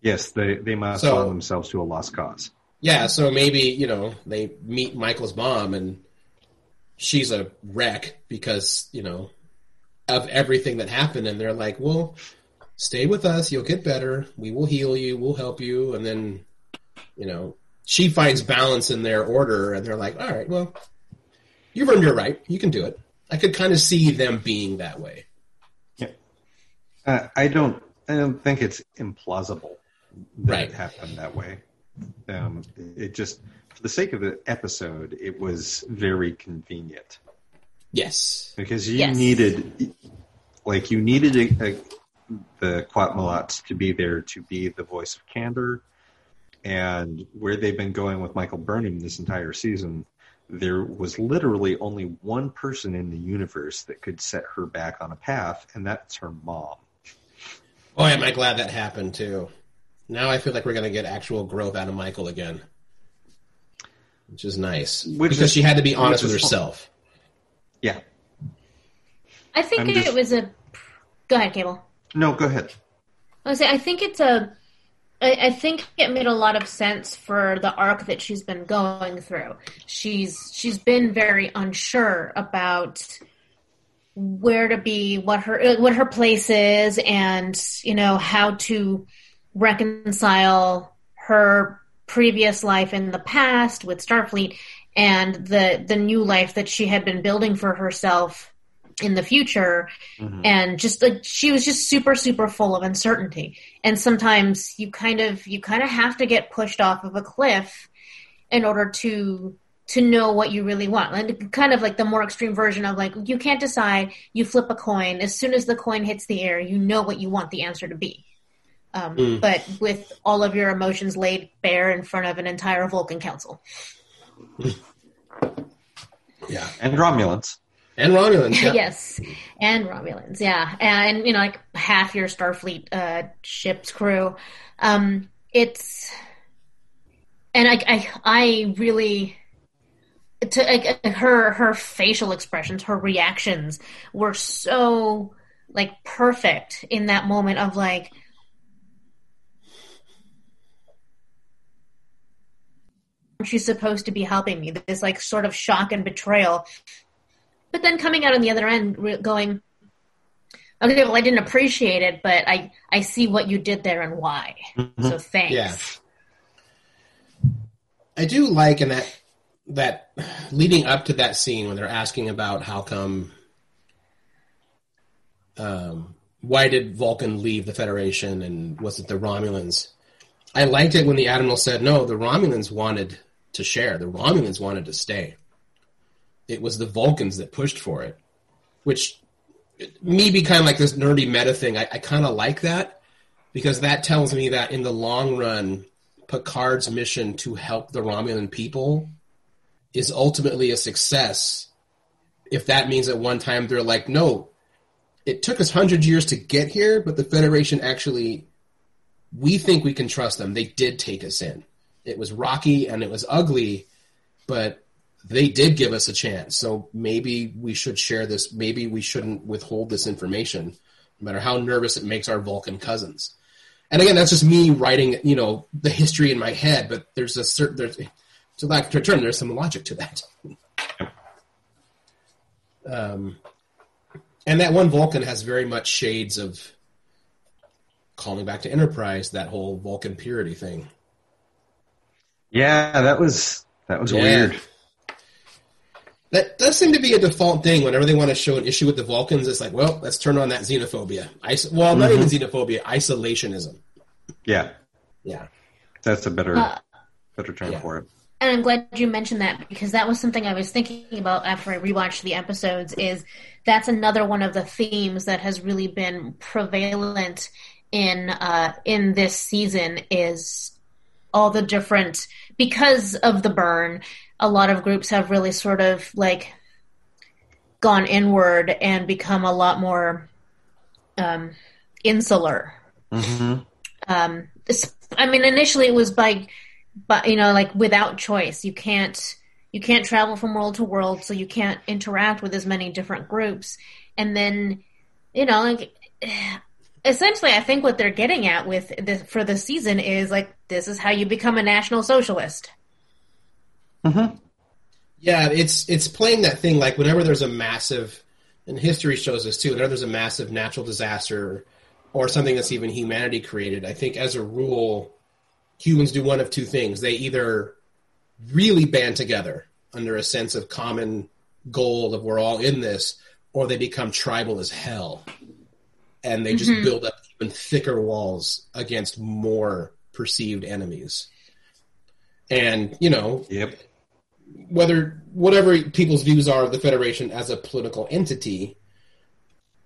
Yes, they, they must So- sell themselves to a lost cause. Yeah. So maybe you know they meet Michael's mom and she's a wreck because you know of everything that happened, and they're like, "Well, stay with us. You'll get better. We will heal you. We'll help you." And then, you know, she finds balance in their order, and they're like, "All right, well, you've earned your right. You can do it." I could kind of see them being that way. Uh, I don't I don't think it's implausible that Right. it happened that way. Um, it just, for the sake of the episode, it was very convenient. Yes. because you Yes. needed like you needed a, a, the Qowat Milats to be there to be the voice of candor, and where they've been going with Michael Burnham this entire season, there was literally only one person in the universe that could set her back on a path, and that's her mom. Boy, am I glad that happened too. Now I feel like we're going to get actual growth out of Michael again, which is nice. Which because is- she had to be honest with is fun. herself. Yeah. I think I'm it just- was a. Go ahead, Kaebel. No, go ahead. I was say I think it's a. I, I think it made a lot of sense for the arc that she's been going through. She's she's been very unsure about where to be, what her uh, what her place is, and you know how to reconcile her previous life in the past with Starfleet and the the new life that she had been building for herself in the future. Mm-hmm. And just like she was just super super full of uncertainty. And sometimes you kind of you kind of have to get pushed off of a cliff in order to to know what you really want. And kind of like the more extreme version of like you can't decide you flip a coin. As soon as the coin hits the air you know what you want the answer to be um, but with all of your emotions laid bare in front of an entire vulcan council Yeah, And Romulans. and Romulans. Yeah. yes, and Romulans, yeah, and you know, like half your Starfleet uh, ship's crew. Um, it's and I, I, I really to like, her her facial expressions, her reactions were so like perfect in that moment of like. She's supposed to be helping me. This like sort of shock and betrayal but then coming out on the other end re- going okay well i didn't appreciate it but i i see what you did there and why so thanks Yeah. I do like in that that leading up to that scene when they're asking about how come um, why did Vulcan leave the Federation and was it the Romulans? I liked it when the Admiral said no, the Romulans wanted to share. The Romulans wanted to stay. It was the Vulcans that pushed for it, which me be kind of like this nerdy meta thing. I, I kind of like that because that tells me that in the long run, Picard's mission to help the Romulan people is ultimately a success. If that means at one time they're like, no, it took us hundred years to get here, but the Federation actually, we think we can trust them. They did take us in. It was rocky and it was ugly, but they did give us a chance. So maybe we should share this. Maybe we shouldn't withhold this information, no matter how nervous it makes our Vulcan cousins. And again, that's just me writing, you know, the history in my head. But there's a certain there's to lack a term, there's some logic to that. Um, and that one Vulcan has very much shades of calling back to Enterprise, that whole Vulcan purity thing. Yeah, that was that was Yeah. weird. That does seem to be a default thing whenever they want to show an issue with the Vulcans. It's like, well, let's turn on that xenophobia. Is- well, not even xenophobia, isolationism. Yeah, Yeah. that's a better Uh, better term yeah. for it. and i'm glad you mentioned that because that was something i was thinking about after i rewatched the episodes is that's another one of the themes that has really been prevalent in uh in this season is all the different because of the burn a lot of groups have really sort of like gone inward and become a lot more um insular. Hmm um i mean initially it was by but you know like without choice. You can't you can't travel from world to world so you can't interact with as many different groups. And then you know like essentially i think what they're getting at with this for the season is like this is how you become a national socialist. Mm-hmm. Yeah, it's it's playing that thing like whenever there's a massive, and history shows this too. Whenever there's a massive natural disaster or something that's even humanity created, I think as a rule, humans do one of two things: they either really band together under a sense of common goal of we're all in this, or they become tribal as hell, and they just mm-hmm. build up even thicker walls against more perceived enemies. And you know, Yep. whether whatever people's views are of the Federation as a political entity,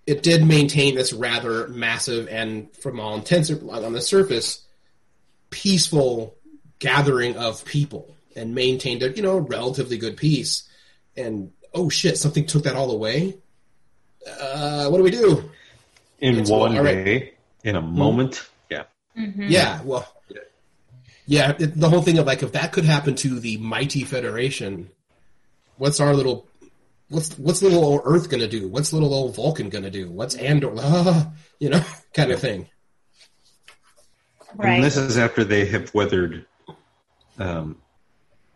it did maintain this rather massive and, from all intents on the surface, peaceful gathering of people, and maintained a you know relatively good peace. And oh shit, something took that all away. Uh, what do we do? In It's one all right. day, in a moment. Yeah. Yeah, well, yeah, it, the whole thing of like if that could happen to the mighty Federation, what's our little, what's what's little old Earth gonna do? What's little old Vulcan gonna do? What's Andor? Ah, you know, kind of thing. Right. And this is after they have weathered um,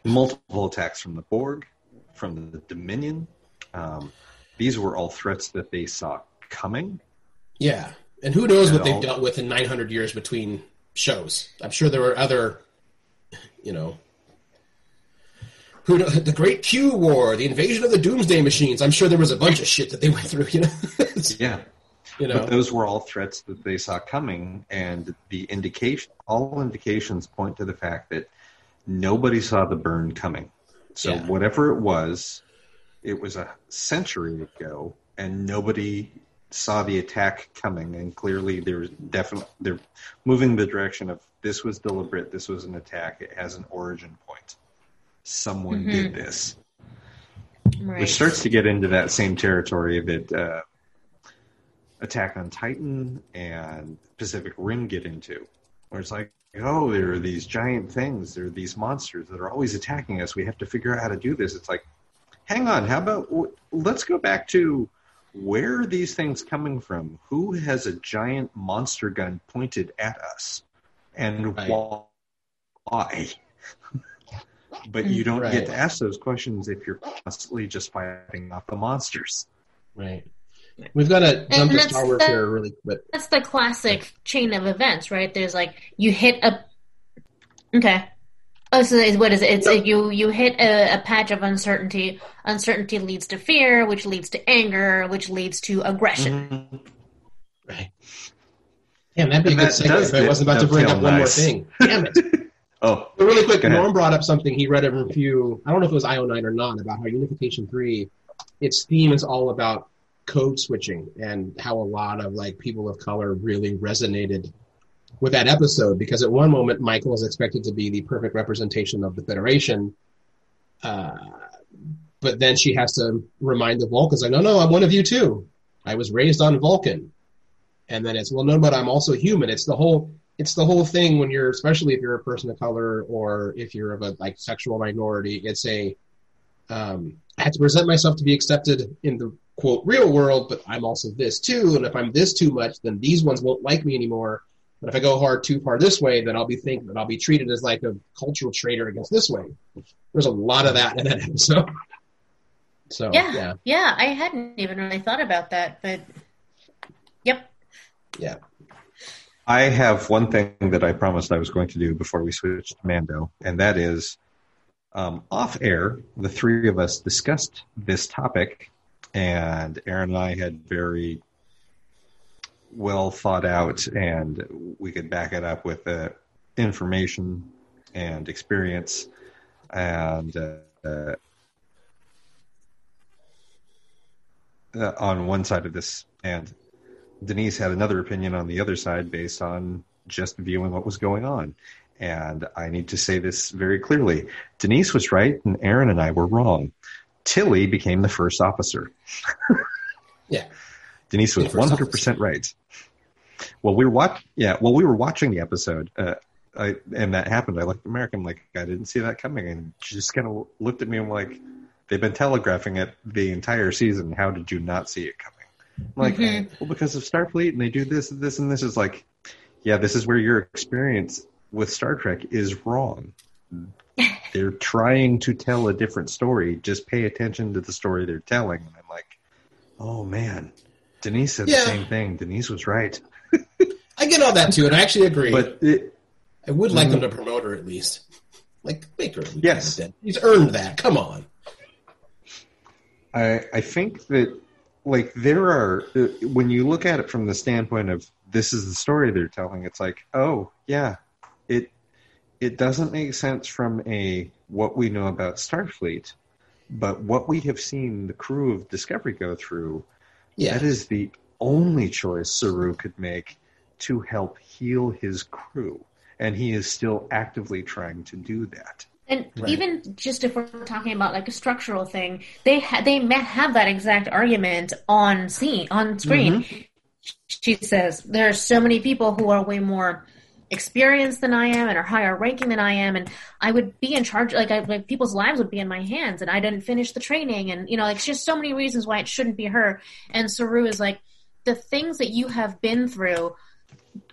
multiple attacks from the Borg, from the Dominion. Um, these were all threats that they saw coming. Yeah, and who knows what At they've all. dealt with in 900 years between shows? I'm sure there were other, you know. Who the Great Q War, the invasion of the Doomsday Machines. I'm sure there was a bunch of shit that they went through. You know, Yeah. you know. But those were all threats that they saw coming, and the indication, all indications point to the fact that nobody saw the burn coming. So Yeah. whatever it was, it was a century ago, and nobody saw the attack coming. And clearly, there's definitely they're moving the direction of this was deliberate. This was an attack. It has an origin point. Someone did this right. which starts to get into that same territory that uh, Attack on Titan and Pacific Rim get into, where it's like, oh, there are these giant things, there are these monsters that are always attacking us. We have to figure out how to do this. It's like, hang on, how about w- let's go back to where are these things coming from? Who has a giant monster gun pointed at us, and Right. why? but you don't Right. get to ask those questions if you're constantly just fighting off the monsters. Right. We've got to jump to that's Star Wars the- here really quick. That's the classic chain of events, right? There's like you hit a. Okay. Oh, so is- what is it? It's like you you hit a, a patch of uncertainty. Uncertainty leads to fear, which leads to anger, which leads to aggression. Mm-hmm. Right. Damn, that'd be a good that segue if I wasn't about to bring dovetail up one more thing. Damn it. Oh, But really quick, Norm brought up something he read a review. I don't know if it was IO9 or not about how Unification 3, its theme is all about code switching and how a lot of like people of color really resonated with that episode because at one moment Michael is expected to be the perfect representation of the Federation. Uh, but then she has to remind the Vulcans, like, no, no, I'm one of you too. I was raised on Vulcan. And then it's, well, no, but I'm also human. It's the whole, it's the whole thing when you're, especially if you're a person of color or if you're of a like sexual minority, it's a, um, I have to present myself to be accepted in the quote real world, but I'm also this too. And if I'm this too much, then these ones won't like me anymore. But if I go hard too far this way, then I'll be thinking that I'll be treated as like a cultural traitor against this way. There's a lot of that in that episode. So Yeah, yeah, yeah, I hadn't even really thought about that, but yep. yeah. I have one thing that I promised I was going to do before we switched to Mando, and that is um, off air, the three of us discussed this topic, and Aaron and I had very well thought out, and we could back it up with uh, information and experience, and uh, uh, uh, on one side of this, and Denise had another opinion on the other side based on just viewing what was going on. And I need to say this very clearly. Denise was right, and Aaron and I were wrong. Tilly became the first officer. Yeah. Denise was one hundred percent right. Well, we were watch, yeah. Well, we were watching the episode, uh, I, and that happened. I looked at America. I'm like, I didn't see that coming, and she just kind of looked at me. and like, they've been telegraphing it the entire season. How did you not see it coming? I'm like, well, because of Starfleet, and they do this, and this, and this is like, yeah, this is where your experience with Star Trek is wrong. they're trying to tell a different story. Just pay attention to the story they're telling. And I'm like, oh man, Denise said Yeah. the same thing. Denise was right. I get all that too, and I actually agree. But it, I would like them to promote her at least. Like make her. Yes. dead. He's earned that. Come on. I I think that like there are uh, when you look at it from the standpoint of this is the story they're telling, it's like oh yeah, it it doesn't make sense from a what we know about Starfleet, but what we have seen the crew of Discovery go through. Yeah. That is the only choice Saru could make to help heal his crew. And he is still actively trying to do that. And even just if we're talking about like a structural thing, they ha- they have that exact argument on scene on screen. Mm-hmm. She says there are so many people who are way more experienced than I am and are higher ranking than I am, and I would be in charge. Like, I, like people's lives would be in my hands, and I didn't finish the training, and you know, like it's just so many reasons why it shouldn't be her. And Saru is like, the things that you have been through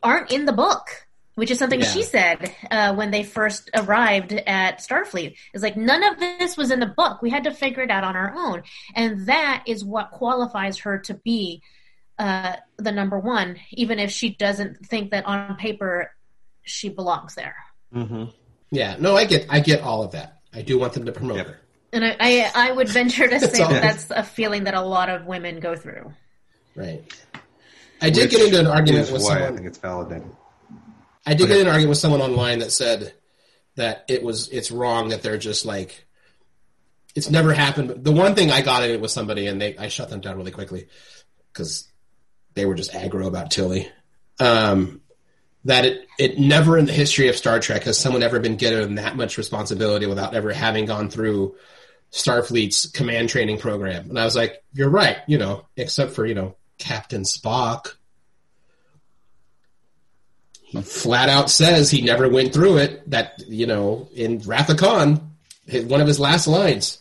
aren't in the book which is something Yeah. she said uh, when they first arrived at Starfleet. Is like none of this was in the book. We had to figure it out on our own, and that is what qualifies her to be uh, the number one, even if she doesn't think that on paper she belongs there. Yeah, no, I get, I get all of that. I do want them to promote Yep. her. And I, I, I would venture to say that that's a feeling that a lot of women go through. Right. I did Which get into an argument with someone. I think it's validated. I did get in an argument with someone online that said that it was it's wrong that they're just like it's never happened. The one thing I got in it with somebody and they I shut them down really quickly because they were just aggro about Tilly. Um, that it it never in the history of Star Trek has someone ever been given that much responsibility without ever having gone through Starfleet's command training program. And I was like, you're right, you know, except for you know Captain Spock he flat out says he never went through it. That you know, in Wrath of Khan, one of his last lines,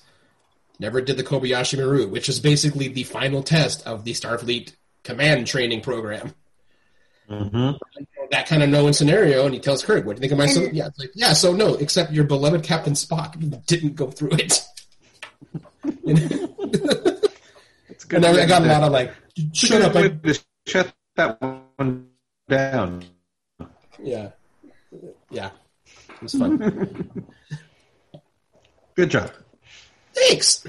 never did the Kobayashi Maru, which is basically the final test of the Starfleet command training program. Mm-hmm. That kind of known scenario, and he tells Kirk, "What do you think of my son?" Yeah, it's like, yeah. So no, except your beloved Captain Spock didn't go through it. It's good. and I, I got a lot of like, "Shut up!" I, way shut that one down. yeah, yeah, it was fun. Good job. Thanks.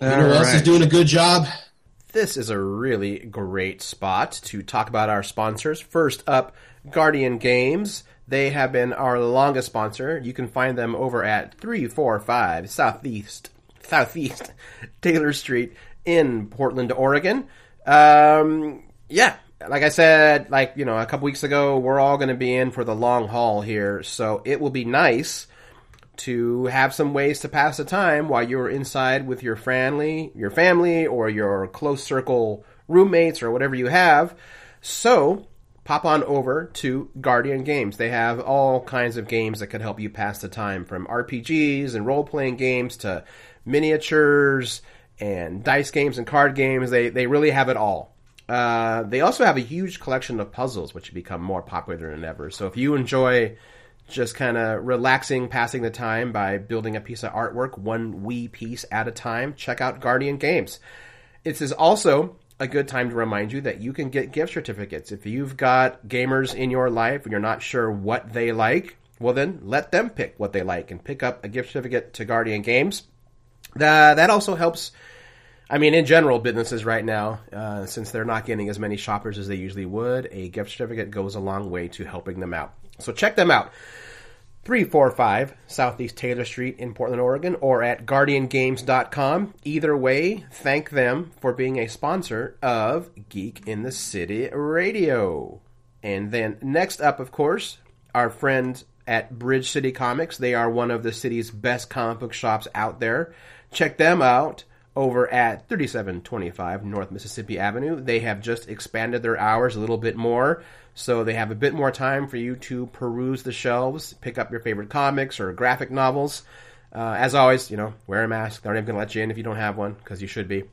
You know who else is doing a good job? This is a really great spot to talk about our sponsors. First up, Guardian Games. They have been our longest sponsor. You can find them over at 345 Southeast Southeast Taylor Street in Portland, Oregon. Um, yeah, like I said, like, you know, a couple weeks ago, we're all going to be in for the long haul here. So it will be nice to have some ways to pass the time while you're inside with your family, your family or your close circle roommates or whatever you have. So, pop on over to Guardian Games. They have all kinds of games that can help you pass the time from RPGs and role-playing games to miniatures and dice games and card games. They they really have it all. Uh, they also have a huge collection of puzzles, which have become more popular than ever. So if you enjoy just kind of relaxing, passing the time by building a piece of artwork, one wee piece at a time, check out Guardian Games. It is also a good time to remind you that you can get gift certificates. If you've got gamers in your life and you're not sure what they like, well, then let them pick what they like and pick up a gift certificate to Guardian Games. Uh, that also helps. I mean, in general, businesses right now, uh, since they're not getting as many shoppers as they usually would, a gift certificate goes a long way to helping them out. So check them out. 345 Southeast Taylor Street in Portland, Oregon, or at guardiangames.com. Either way, thank them for being a sponsor of Geek in the City Radio. And then next up, of course, our friends at Bridge City Comics. They are one of the city's best comic book shops out there. Check them out over at 3725 North Mississippi Avenue. They have just expanded their hours a little bit more, so they have a bit more time for you to peruse the shelves, pick up your favorite comics or graphic novels. Uh, as always, you know, wear a mask. They're not even going to let you in if you don't have one, because you should be.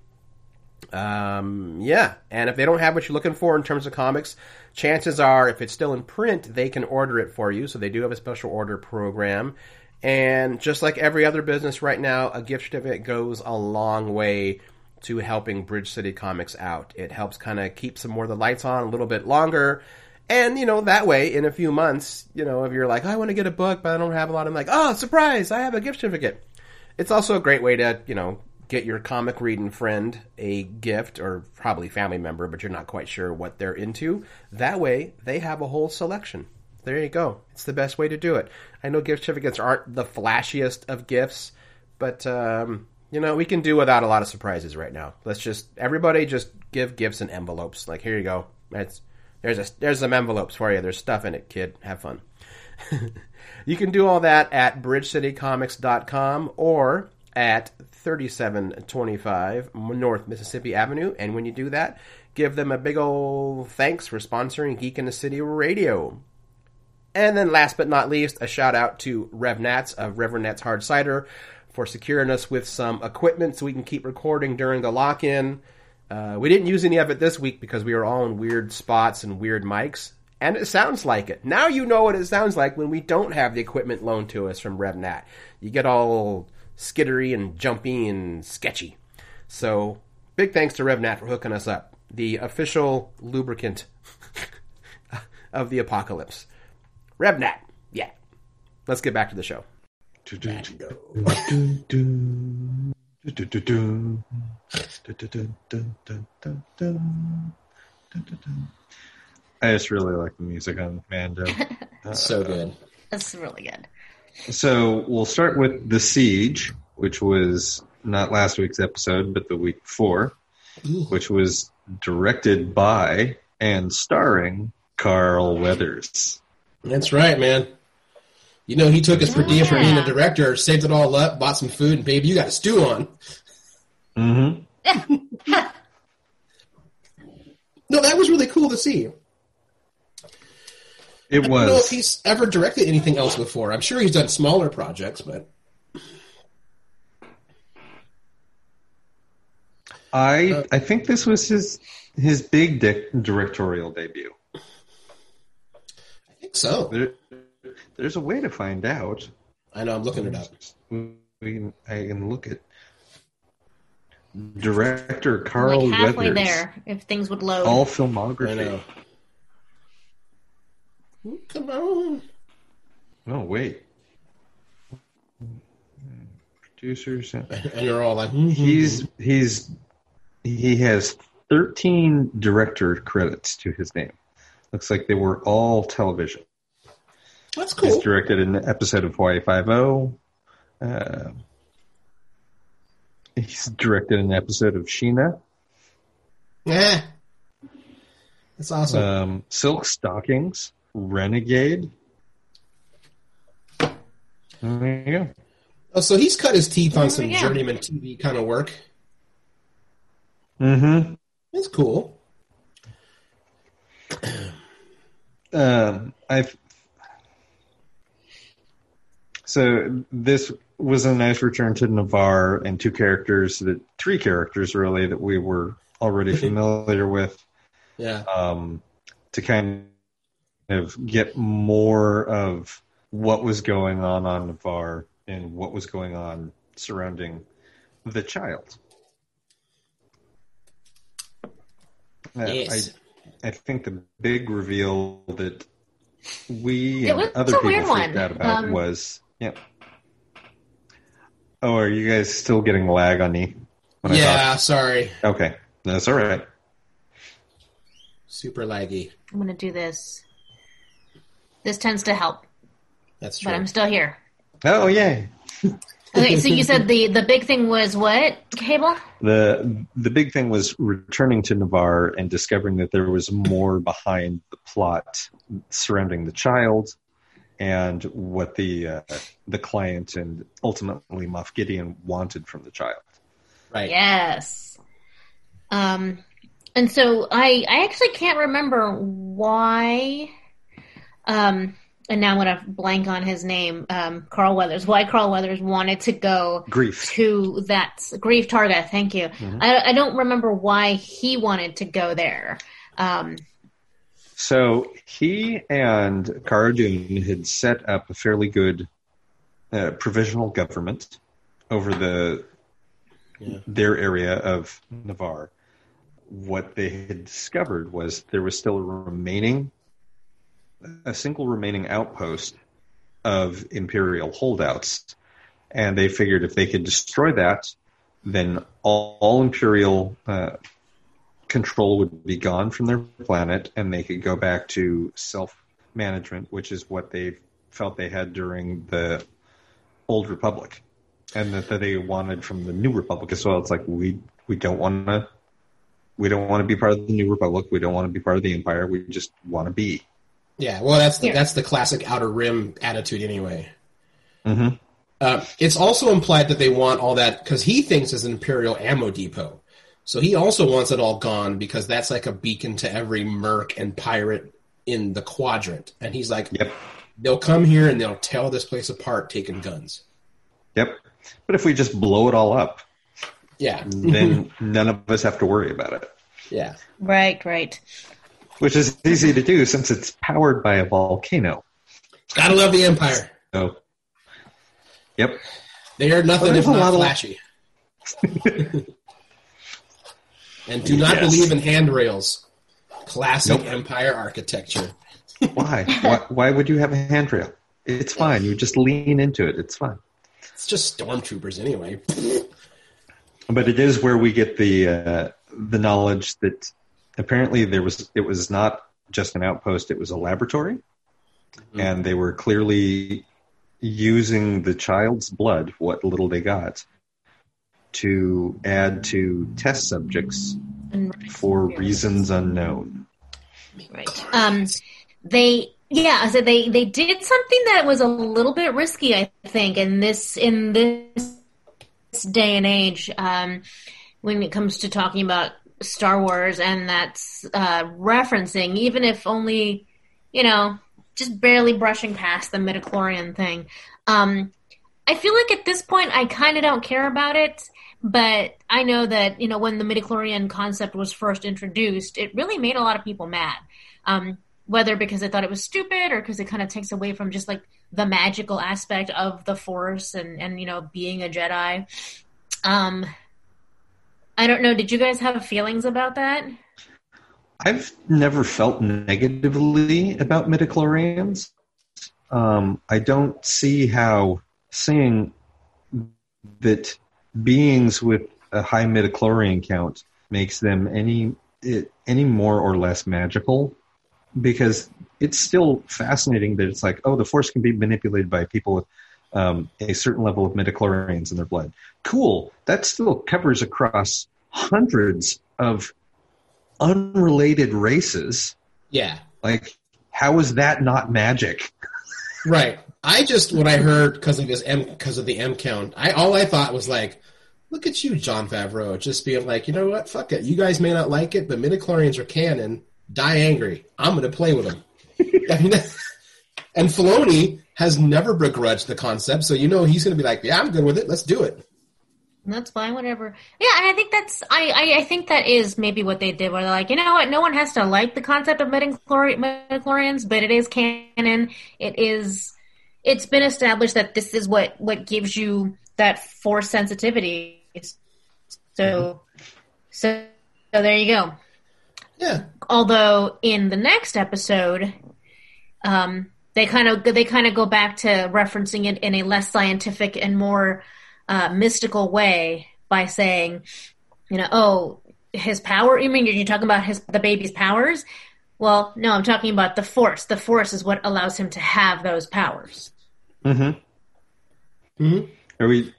Um, yeah, and if they don't have what you're looking for in terms of comics, chances are, if it's still in print, they can order it for you. So they do have a special order program. And just like every other business right now, a gift certificate goes a long way to helping Bridge City Comics out. It helps kind of keep some more of the lights on a little bit longer. And, you know, that way, in a few months, you know, if you're like, I want to get a book, but I don't have a lot, I'm like, oh, surprise, I have a gift certificate. It's also a great way to, you know, get your comic reading friend a gift or probably family member, but you're not quite sure what they're into. That way, they have a whole selection. There you go. It's the best way to do it. I know gift certificates aren't the flashiest of gifts, but um, You know, we can do without a lot of surprises right now. Let's just everybody just give gifts and envelopes. Like here you go. There's a there's some envelopes for you. There's stuff in it, kid. Have fun. you can do all that at bridgecitycomics.com or at 3725 North Mississippi Avenue. And when you do that, give them a big old thanks for sponsoring Geek in the City Radio. And then last but not least, a shout out to Rev Nats of Reverend Nats Hard Cider for securing us with some equipment so we can keep recording during the lock in. Uh, we didn't use any of it this week because we were all in weird spots and weird mics, and it sounds like it. Now you know what it sounds like when we don't have the equipment loaned to us from RevNat. You get all skittery and jumpy and sketchy. So, big thanks to RevNat for hooking us up. The official lubricant of the apocalypse. RevNat, yeah. Let's get back to the show. I just really like the music on Mando. That's so uh, good. That's really good. So we'll start with The Siege, which was not last week's episode, but the week before, which was directed by and starring Carl Weathers. That's right, man. You know, he took his per diem for being a director, saved it all up, bought some food, and baby, you got a stew on. Mm-hmm. No, that was really cool to see. It was I don't know if he's ever directed anything else before. I'm sure he's done smaller projects, but I I think this was his his big di- directorial debut. I think so. There, there's a way to find out. I know, I'm looking it up. We can, I can look at director Carl like halfway Weathers. there, if things would load. All I filmography. know. Come on. Oh wait. Producers. And you're all like, hmm He's he's he has 13 director credits to his name. Looks like they were all television. That's He's directed an episode of Hawaii Five O. Uh, he's directed an episode of Sheena. Yeah. That's awesome. Um, Silk Stockings, Renegade. There you go. oh, so he's cut his teeth on some Yeah. journeyman TV kind of work. Mm-hmm. That's cool. Um, I've so this was a nice return to Nevarro and two characters that three characters really that we were already familiar with Yeah. um, to kind of get more of what was going on on Nevarro and what was going on surrounding the child. Uh, Yes. I, I think the big reveal that we It and other people freaked one. out about Um, was yeah. Oh, are you guys still getting lag on me? when I yeah, sorry. Okay, that's all right. Super laggy. I'm gonna do this. This tends to help, That's true. but I'm still here. Oh, yay! Okay, so you said the the big thing was what? Kaebel? the The big thing was returning to Nevarro and discovering that there was more behind the plot surrounding the child and what the uh, the client and ultimately Moff Gideon wanted from the child. right. Yes. Um, and so I I actually can't remember why. Um, and now I'm gonna blank on his name. Um, Carl Weathers. Why Carl Weathers wanted to go Greef. to that Greef Karga? Thank you. I I don't remember why he wanted to go there. Um, So he and Cara had set up a fairly good uh, provisional government over the Yeah. their area of Nevarro. What they had discovered was there was still a remaining a single remaining outpost of imperial holdouts, and they figured if they could destroy that, then all, all imperial uh, control would be gone from their planet, and they could go back to self management, which is what they felt they had during the Old Republic. and that, that they wanted from the New Republic as well. It's like we we don't want to we don't want to be part of the New Republic. We don't want to be part of the Empire. We just want to be. Yeah, well, that's the, Here. that's the classic Outer Rim attitude, anyway. Mm-hmm. Uh, it's also implied that they want all that because he thinks it's an Imperial ammo depot. So he also wants it all gone because that's like a beacon to every merc and pirate in the quadrant. And he's like, Yep. they'll come here and they'll tear this place apart taking guns. Yep. But if we just blow it all up, Yeah. then none of us have to worry about it. yeah. Right, right. Which is easy to do since it's powered by a volcano. Gotta love the Empire. So, yep. They are nothing Well, if not lot of- flashy. and do not Yes. believe in handrails. Classic Nope. Empire architecture. Why? why? Why would you have a handrail? It's fine. You just lean into it. It's fine. It's just stormtroopers anyway. But it is where we get the uh, the knowledge that apparently there was it was not just an outpost; it was a laboratory, and they were clearly using the child's blood, what little they got, to add to test subjects And- for reasons unknown. Right. Um, they, yeah, I said they they did something that was a little bit risky, I think, in this in this day and age, um, when it comes to talking about Star Wars, and that's uh, referencing, even if only, you know, just barely brushing past the midichlorian thing. Um, I feel like at this point, I kind of don't care about it. But I know that you know when the midichlorian concept was first introduced, it really made a lot of people mad. Um, whether because they thought it was stupid or because it kind of takes away from just like the magical aspect of the Force and and you know being a Jedi. Um, I don't know. Did you guys have feelings about that? I've never felt negatively about midichlorians. Um, I don't see how saying that beings with a high midichlorian count makes them any it, any more or less magical, because it's still fascinating that it's like, oh, the force can be manipulated by people with um, a certain level of midichlorians in their blood. Cool. That still covers across hundreds of unrelated races. Yeah. Like, how is that not magic? Right. I just when I heard because of his M because of the M count, I all I thought was like, look at you, Jon Favreau, just being like, you know what, fuck it. You guys may not like it, but midichlorians are canon. Die angry. I'm to play with them. I mean, and Filoni has never begrudged the concept, so you know he's to be like, yeah, I'm good with it. Let's do it. That's fine, whatever. Yeah, and I think that's I, I, I think that is maybe what they did, where they're like, you know what, no one has to like the concept of midichlorians, but it is canon. It is. It's been established that this is what what gives you that force sensitivity. So, so, so there you go. Yeah. Although in the next episode, um, they kind of they kind of go back to referencing it in a less scientific and more uh, mystical way by saying, you know, oh, his power. You mean you're talking about his the baby's powers? Well, no, I'm talking about the force. The force is what allows him to have those powers. Mm-hmm. Mhm. Are we?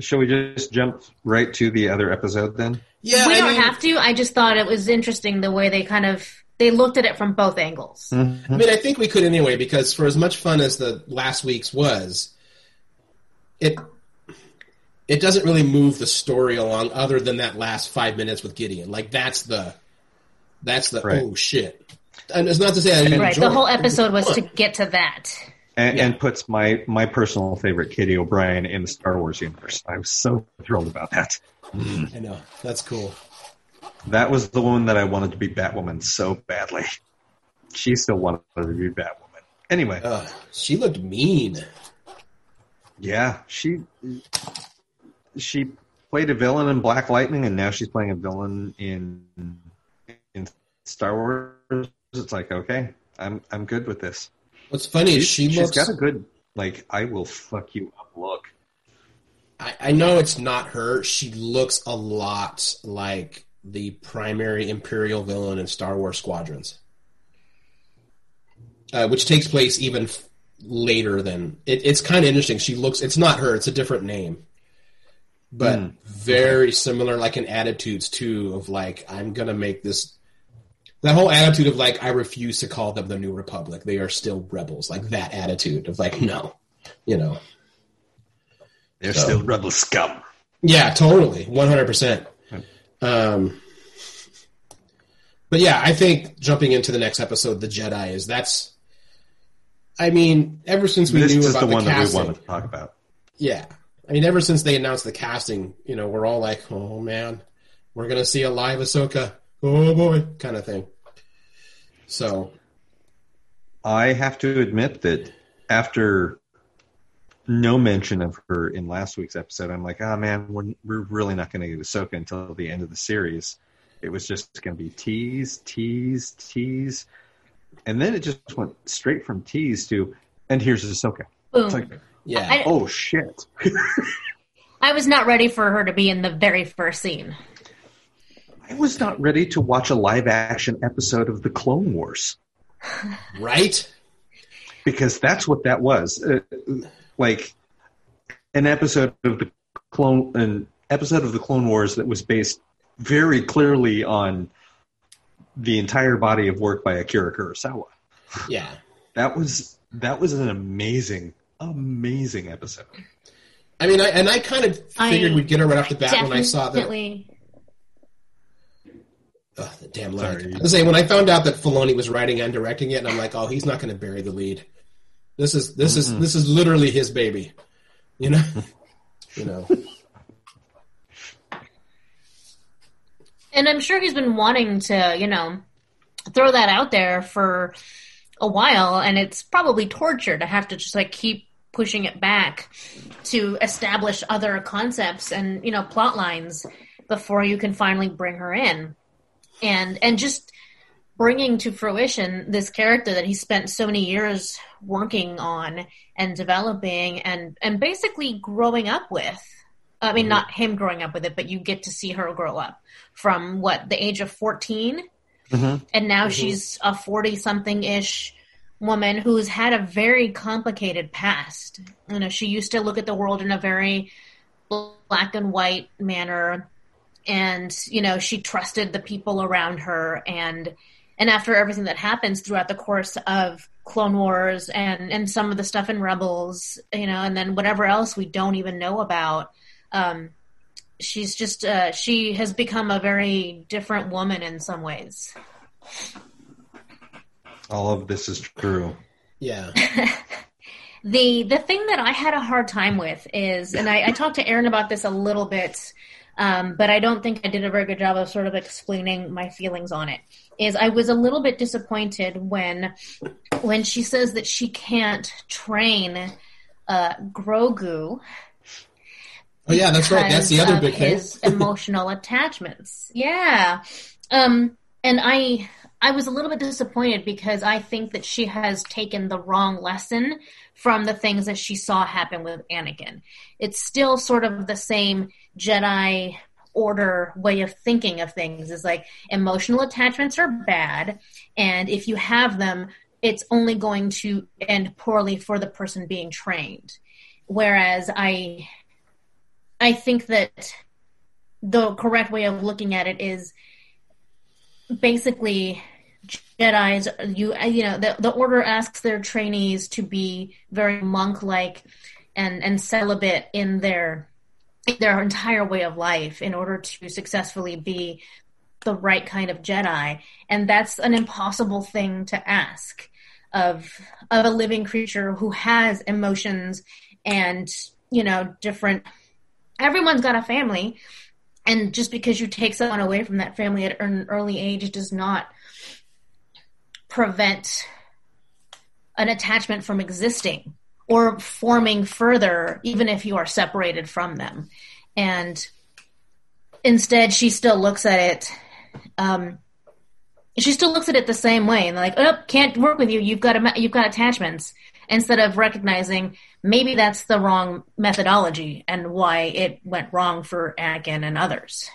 Shall we just jump right to the other episode then? Yeah. we I don't mean, have to. I just thought it was interesting the way they kind of they looked at it from both angles. I mean, I think we could anyway because for as much fun as the last week's was, it it doesn't really move the story along other than that last five minutes with Gideon. Like that's the that's the Right. oh shit. And it's not to say I didn't Right. enjoy The whole it. episode was to get to that. And, Yeah. and puts my my personal favorite, Katy O'Brian, in the Star Wars universe. I was so thrilled about that. I know that's cool. That was the woman that I wanted to be Batwoman so badly. She still wanted to be Batwoman. Anyway, Uh, she looked mean. yeah, she she played a villain in Black Lightning, and now she's playing a villain in in Star Wars. It's like okay, I'm I'm good with this. What's funny is She's, she she's looks. got a good like I will fuck you up look. I, I know it's not her. She looks a lot like the primary Imperial villain in Star Wars Squadrons, uh, which takes place even f- later than. It, it's kind of interesting. She looks. It's not her. It's a different name. But Hmm. very similar, like in attitudes too. Of like, I'm gonna make this. That whole attitude of like, I refuse to call them the New Republic. They are still rebels. Like that attitude of like, no, you know. They're So- still rebel scum. Yeah, totally, one hundred percent. Um, but yeah, I think jumping into the next episode, the Jedi is that's. I mean, ever since we This knew about the the, one that we casting, wanted to talk about. yeah, I mean, ever since they announced the casting, you know, we're all like, "Oh man, we're gonna see a live Ahsoka." Oh boy, kind of thing. So I have to admit that after no mention of her in last week's episode, I'm like, oh man, we're, we're really not going to get Ahsoka until the end of the series. It was just going to be tease, tease, tease. And then it just went straight from tease to, and here's Ahsoka. Boom. It's like, yeah, I- oh shit. I was not ready for her to be in the very first scene. I was not ready to watch a live action episode of the Clone Wars. right. because that's what that was. Uh, like an episode of the clone, an episode of the Clone Wars that was based very clearly on the entire body of work by Akira Kurosawa. Yeah, That was that was an amazing, amazing episode. I mean, I, and I kind of figured I we'd get her right off the bat when I saw that. Definitely. Ugh, the damn leg. Sorry. I was saying when I found out that Filoni was writing and directing it, and I'm like, oh, he's not going to bury the lead. This is this is mm-hmm. this is literally his baby, you know. you know. And I'm sure he's been wanting to, you know, throw that out there for a while, and it's probably torture to have to just like keep pushing it back to establish other concepts and you know plot lines before you can finally bring her in, and and just bringing to fruition this character that he spent so many years working on and developing and and basically growing up with. I mean, mm-hmm. not him growing up with it, but you get to see her grow up from what the age of 14 mm-hmm. and now mm-hmm. she's a 40 something ish woman who's had a very complicated past. You know she used to look at the world in a very black and white manner. And you know she trusted the people around her. And and after everything that happens throughout the course of clone wars and and some of the stuff in rebels you know and then whatever else we don't even know about um she's just uh, she has become a very different woman in some ways. All of this is true. Yeah. The the thing that I had a hard time with is, and I, I talked to Aaron about this a little bit, um, but I don't think I did a very good job of sort of explaining my feelings on it. Is I was a little bit disappointed when when she says that she can't train uh, Grogu Oh yeah, that's right. That's the other of big thing. his emotional attachments. Yeah. Um, and I I was a little bit disappointed because I think that she has taken the wrong lesson from the things that she saw happen with Anakin. It's still sort of the same Jedi order way of thinking of things is like emotional attachments are bad and if you have them it's only going to end poorly for the person being trained whereas i I think that the correct way of looking at it is basically Jedi's. You you know the the order asks their trainees to be very monk like and and celibate in their their entire way of life in order to successfully be the right kind of Jedi, and that's an impossible thing to ask of of a living creature who has emotions and you know different everyone's got a family and just because you take someone away from that family at an early age does not prevent an attachment from existing or forming further even if you are separated from them and instead she still looks at it um, she still looks at it the same way and like oh can't work with you you've got you've got attachments instead of recognizing maybe that's the wrong methodology and why it went wrong for Anakin and others.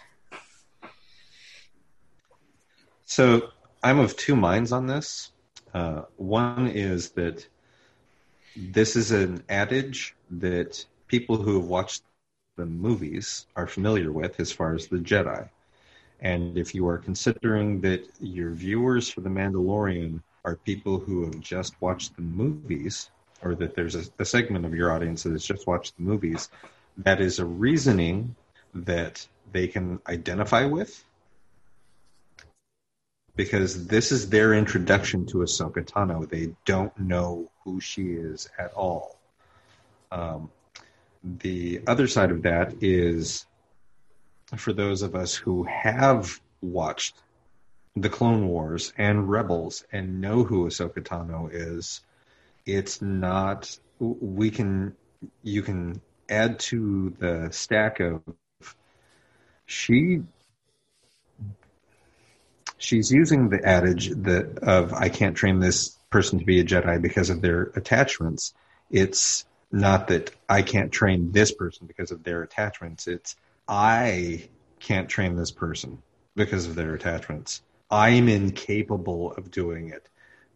So I'm of two minds on this. Uh, one is that this is an adage that people who have watched the movies are familiar with as far as the Jedi. And if you are considering that your viewers for The Mandalorian are people who have just watched the movies, or that there's a, a segment of your audience that has just watched the movies, that is a reasoning that they can identify with because this is their introduction to Ahsoka Tano. They don't know who she is at all. Um, the other side of that is for those of us who have watched the Clone Wars and Rebels and know who Ahsoka Tano is, it's not. We can you can add to the stack of she she's using the adage that of I can't train this person to be a Jedi because of their attachments. It's not that I can't train this person because of their attachments. It's I can't train this person because of their attachments. I'm incapable of doing it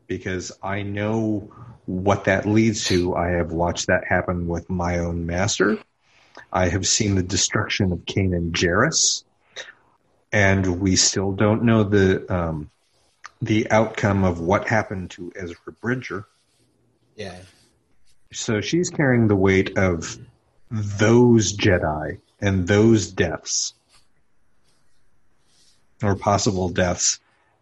because I know what that leads to. I have watched that happen with my own master. I have seen the destruction of Kanan Jarrus and we still don't know the um, the outcome of what happened to Ezra Bridger. Yeah. So she's carrying the weight of those Jedi and those deaths or possible deaths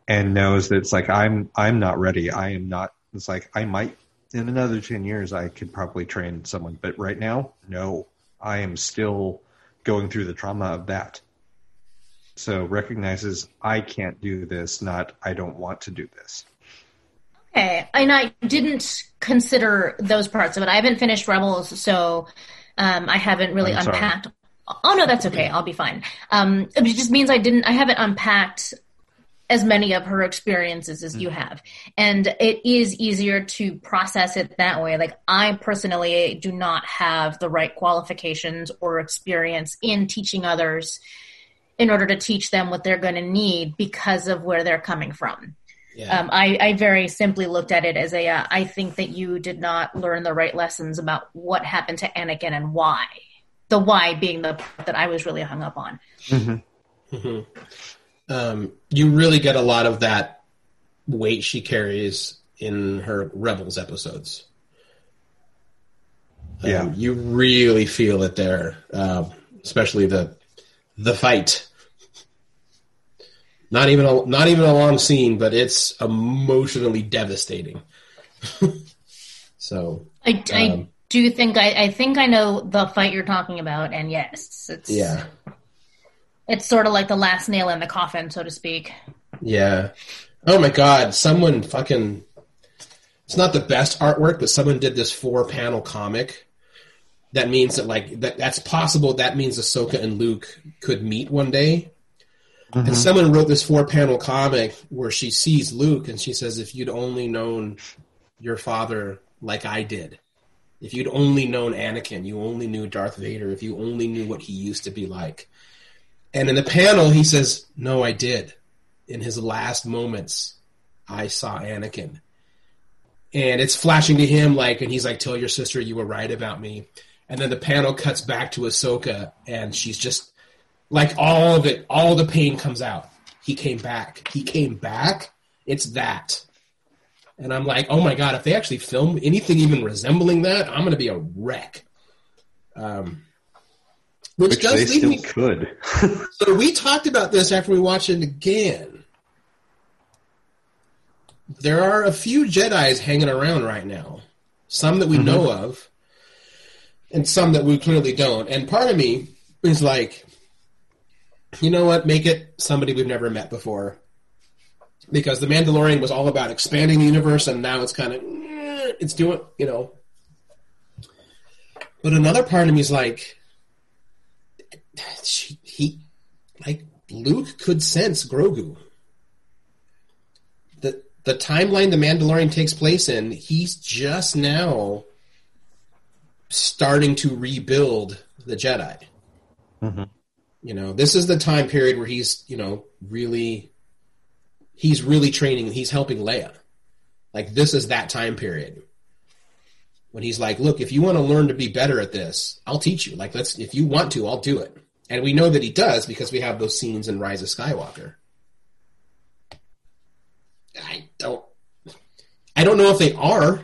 and knows that it's like I'm I'm not ready. I am not it's like I might in another 10 years I could probably train someone, but right now, no. I am still going through the trauma of that. So recognizes I can't do this, not I don't want to do this. Okay, and I didn't consider those parts of it. I haven't finished Rebels, so um, I haven't really I'm sorry. unpacked. Oh no, that's okay. I'll be fine. Um, it just means I didn't. I haven't unpacked as many of her experiences as you have, and it is easier to process it that way. Like I personally do not have the right qualifications or experience in teaching others in order to teach them what they're going to need because of where they're coming from. Yeah. Um, I, I very simply looked at it as a. Uh, I think that you did not learn the right lessons about what happened to Anakin and why. The why being the part that I was really hung up on. um, you really get a lot of that weight she carries in her Rebels episodes. Um, Yeah. you really feel it there, um, especially the the fight. Not even a not even a long scene, but it's emotionally devastating. so I, I Um, do think I, I think I know the fight you're talking about, and yes, it's yeah, it's sort of like the last nail in the coffin, so to speak. yeah. Oh my god, someone fucking. It's not the best artwork, but someone did this four panel comic. That means that like that that's possible. That means Ahsoka and Luke could meet one day. And mm-hmm. someone wrote this four panel comic where she sees Luke and she says, If you'd only known your father like I did, if you'd only known Anakin, you only knew Darth Vader, if you only knew what he used to be like. And in the panel, he says, No, I did. In his last moments, I saw Anakin. And it's flashing to him like, and he's like, Tell your sister you were right about me. And then the panel cuts back to Ahsoka, and she's just like all of it, all the pain comes out. He came back. He came back. It's that. And I'm like, oh my god, if they actually film anything even resembling that, I'm going to be a wreck. Um, which, Which does they me. could. So we talked about this after we watched it again. There are a few Jedi's hanging around right now. Some that we know of, and some that we clearly don't. And part of me is like, you know what? Make it somebody we've never met before. Because The Mandalorian was all about expanding the universe, and now it's kind of, eh, it's doing, you know. But another part of me is like, she, he, like Luke could sense Grogu. The the timeline the Mandalorian takes place in, he's just now starting to rebuild the Jedi. You know, this is the time period where he's, you know, really he's really training, he's helping Leia. Like this is that time period. when he's like, "Look, if you want to learn to be better at this, I'll teach you. Like, let's if you want to, I'll do it." And we know that he does because we have those scenes in Rise of Skywalker. I don't, I don't know if they are.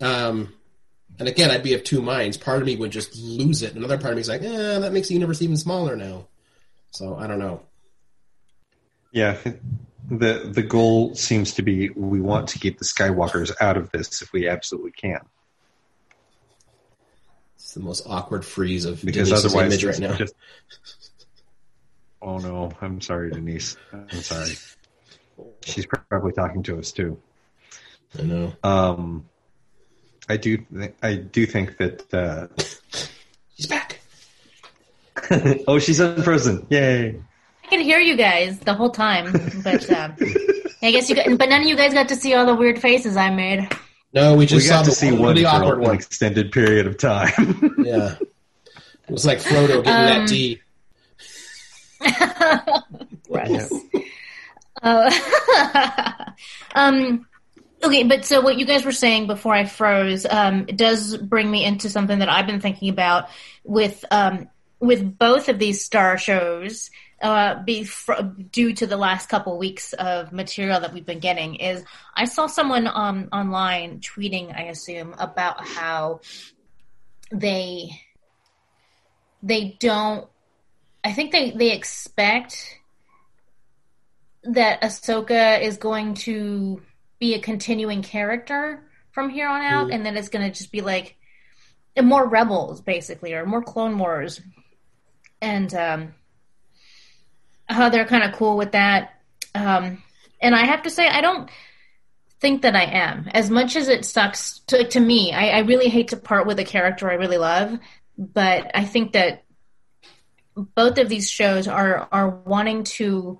Um, and again, I'd be of two minds. Part of me would just lose it. Another part of me is like, eh, that makes the universe even smaller now. So I don't know. Yeah, the the goal seems to be we want to keep the Skywalkers out of this if we absolutely can, It's the most awkward freeze of because Denise's otherwise image right now. just. Oh no! I'm sorry, Denise. I'm sorry. She's probably talking to us too. I know. Um, I do. Th- I do think that. Uh, He's back. oh, she's unfrozen! Yay! I could hear you guys the whole time, but um, I guess you. Got, but none of you guys got to see all the weird faces I made. No, we just we saw got to the see one one for awkward an one. extended period of time. Yeah. It was like Frodo getting Um, that D. Gross. Uh, um, okay, but so what you guys were saying before I froze um, does bring me into something that I've been thinking about with um, with both of these star shows. Uh, due to the last couple weeks of material that we've been getting is I saw someone um, online tweeting, I assume, about how they they don't I think they, they expect that Ahsoka is going to be a continuing character from here on out, and then it's going to just be like more rebels, basically, or more Clone Wars, and um, how they're kind of cool with that. Um, and I have to say, I don't think that I am. As much as it sucks to, to me, I, I really hate to part with a character I really love, but I think that both of these shows are are wanting to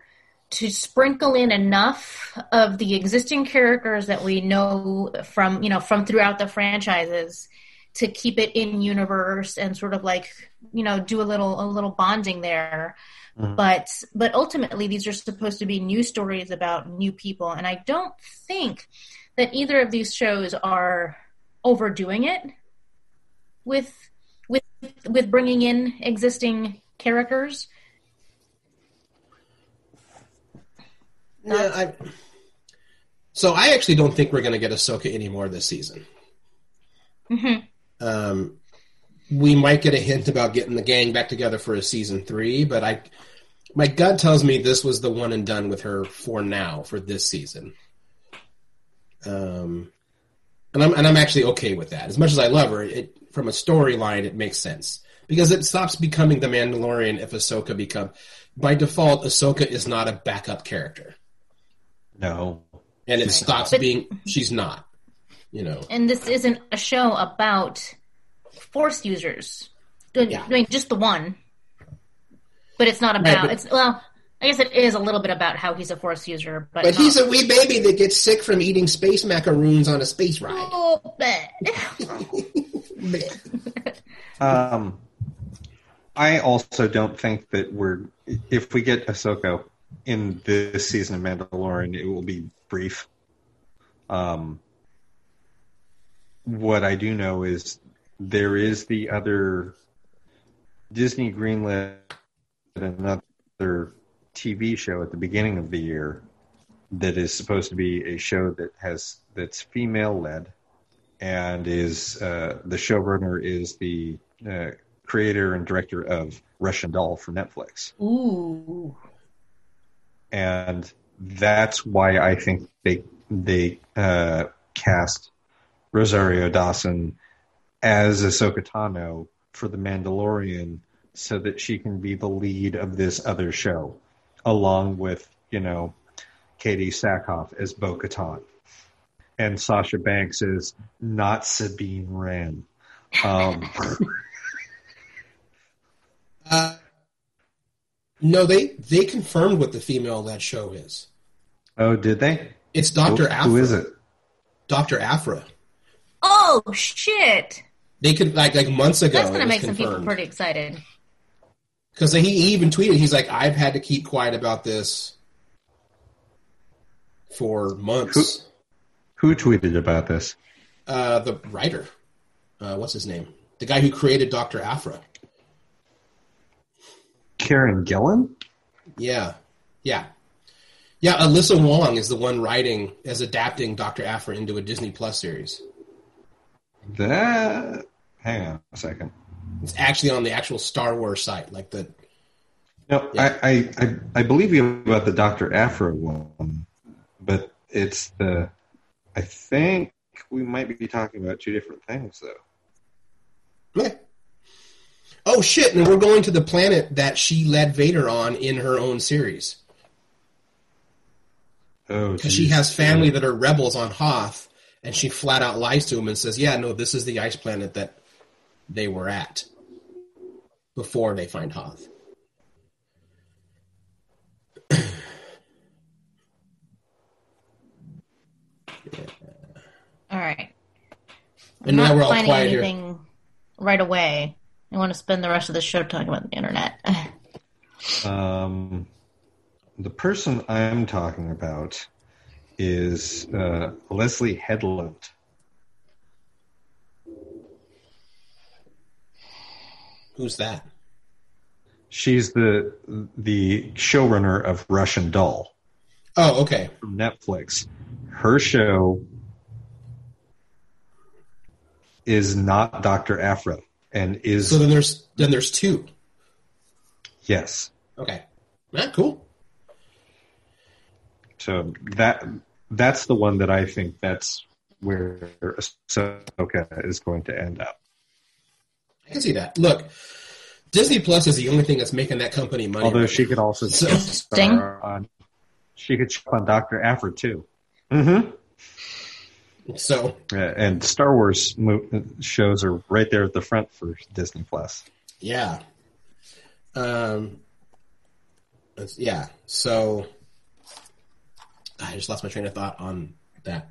to sprinkle in enough of the existing characters that we know from you know from throughout the franchises to keep it in universe and sort of like you know do a little a little bonding there. Mm-hmm. But but ultimately these are supposed to be new stories about new people. And i don't think that either of these shows are overdoing it with with with bringing in existing characters Yeah, I, so I actually don't think we're going to get Ahsoka anymore this season. Um, we might get a hint about getting the gang back together for a season three, but I, my gut tells me this was the one and done with her for now for this season. Um, and I'm and I'm actually okay with that. As much as I love her, it from a storyline it makes sense because it stops becoming the Mandalorian if Ahsoka become by default. Ahsoka is not a backup character no, and it stops But- being she's not you know. And this isn't a show about force users. Doing, Yeah. doing just the one. But it's not about but- it's well i guess it is a little bit about how he's a force user but, but not- he's a wee baby that gets sick from eating space macaroons on a space ride. Oh, bleh. Um, I also don't think that we're if we get Ahsoka in this season of Mandalorian, it will be brief. Um, what I do know is there is the other Disney greenlit another TV show at the beginning of the year that is supposed to be a show that has that's female led and is uh, the showrunner is the uh, creator and director of Russian Doll for Netflix, ooh and that's why I think they they uh, cast Rosario Dawson as Ahsoka Tano for the Mandalorian, so that she can be the lead of this other show, along with you know Katee Sackhoff as Bo Katan. And Sasha Banks is not Sabine Wren. Um, uh, no they they confirmed what the female of that show is oh, did they? it's dr Who- Aphra who is it? dr Aphra oh shit they could like like months ago that's gonna was make some people pretty excited Because he, he even tweeted, he's like, I've had to keep quiet about this for months. Who tweeted about this? Uh, the writer. Uh, what's his name? The guy who created Doctor Aphra. Karen Gillan? Yeah, yeah, yeah. Alyssa Wong is the one writing as adapting Doctor Aphra into a Disney Plus series. That. Hang on a second. It's actually on the actual Star Wars site, like the No, Yeah. I, I, I, I believe you about the Dr. Aphra one, but it's the. I think we might be talking about two different things, though. Yeah. Oh shit! And we're going to the planet that she led Vader on in her own series Oh, because she has family that are rebels on Hoth, and she flat out lies to him and says, "Yeah, no, this is the ice planet that they were at before they find Hoth." All right. I'm And now we're all finding quiet here. right away. I want to spend the rest of the show talking about the internet. Um, the person I'm talking about is uh, Leslie Headland. Who's that? She's the the showrunner of Russian Doll Oh, okay. from Netflix. Her show is not Doctor Aphra, and is So then there's then there's two. yes. Okay. Yeah, cool. So that that's the one that I think that's where Ahsoka is going to end up. I can see that. Look, Disney Plus is the only thing that's making that company money. Although right she could also So- star on, she could show on Doctor Aphra too. Mm-hmm. So And Star Wars mo- shows are right there at the front for Disney Plus. yeah. Um. yeah. So I just lost my train of thought on that.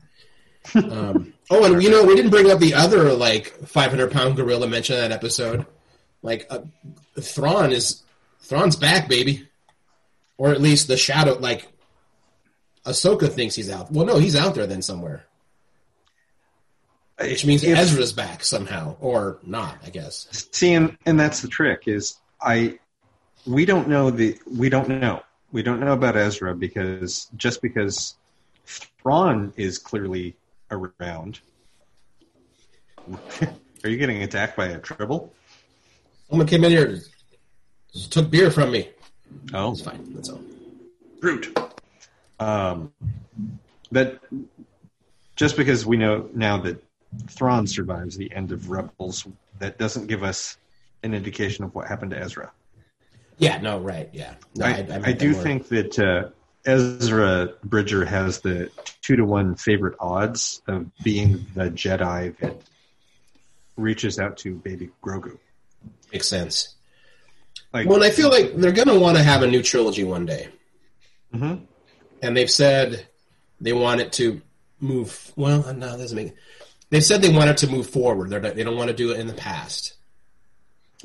Um, oh, and you know, we didn't bring up the other like 500 pound gorilla mentioned in that episode. Like, uh, Thrawn is Thrawn's back, baby, or at least the shadow. Like, Ahsoka thinks he's out. Well, no, he's out there then somewhere, which means If- Ezra's back somehow, or not. I guess. See, and, and that's the trick is I we don't know the we don't know we don't know about Ezra because just because Thrawn is clearly around. Are you getting attacked by a tribble? Someone came in here, just took beer from me. Oh, It's fine. That's all. Groot. Um, that just because we know now that Thrawn survives the end of Rebels, that doesn't give us an indication of what happened to Ezra. Yeah. No. Right. Yeah. No, I, meant I do more- think that uh, Ezra Bridger has the two to one favorite odds of being the Jedi that reaches out to baby Grogu. makes sense. Like, Well, and I feel like they're going to want to have a new trilogy one day. Mhm. And they've said they want it to move. Well, no, that doesn't make. They've said they want it to move forward. They're, they don't want to do it in the past.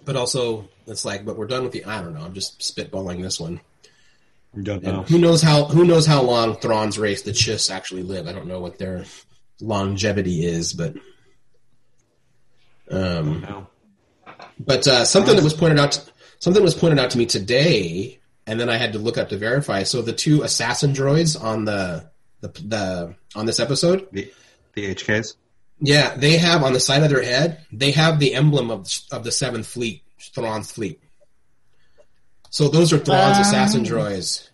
But also, it's like, but we're done with the. I don't know. I'm just spitballing this one. don't know. who knows how who knows how long Thrawn's race, the Chiss, actually live? I don't know what their longevity is, but um, but uh, something that was pointed out, something was pointed out to me today, and then I had to look up to verify. So the two assassin droids on the the, the on this episode, The, the HKs? Yeah, they have on the side of their head, they have the emblem of of the Seventh Fleet, Thrawn's fleet. So those are Thrawn's Um. assassin droids.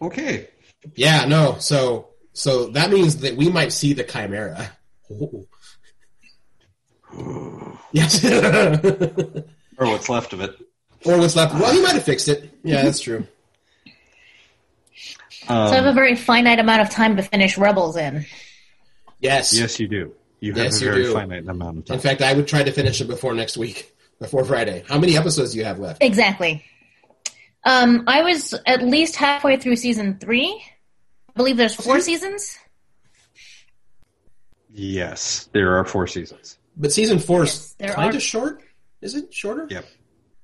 Okay. Yeah, no. So so that means that we might see the Chimera. Ooh. yes. Or what's left of it. or what's left. Well, he might have fixed it. Yeah, that's true. Um, so I have a very finite amount of time to finish Rebels in. Yes. yes, you do. You have Yes, a you very do. finite amount of time. In fact, I would try to finish it before next week, before Friday. How many episodes do you have left? Exactly. Um, I was at least halfway through season three. I believe there's four seasons. yes, there are four seasons. But season four Yes, is kind are- of short. Is it shorter? Yep.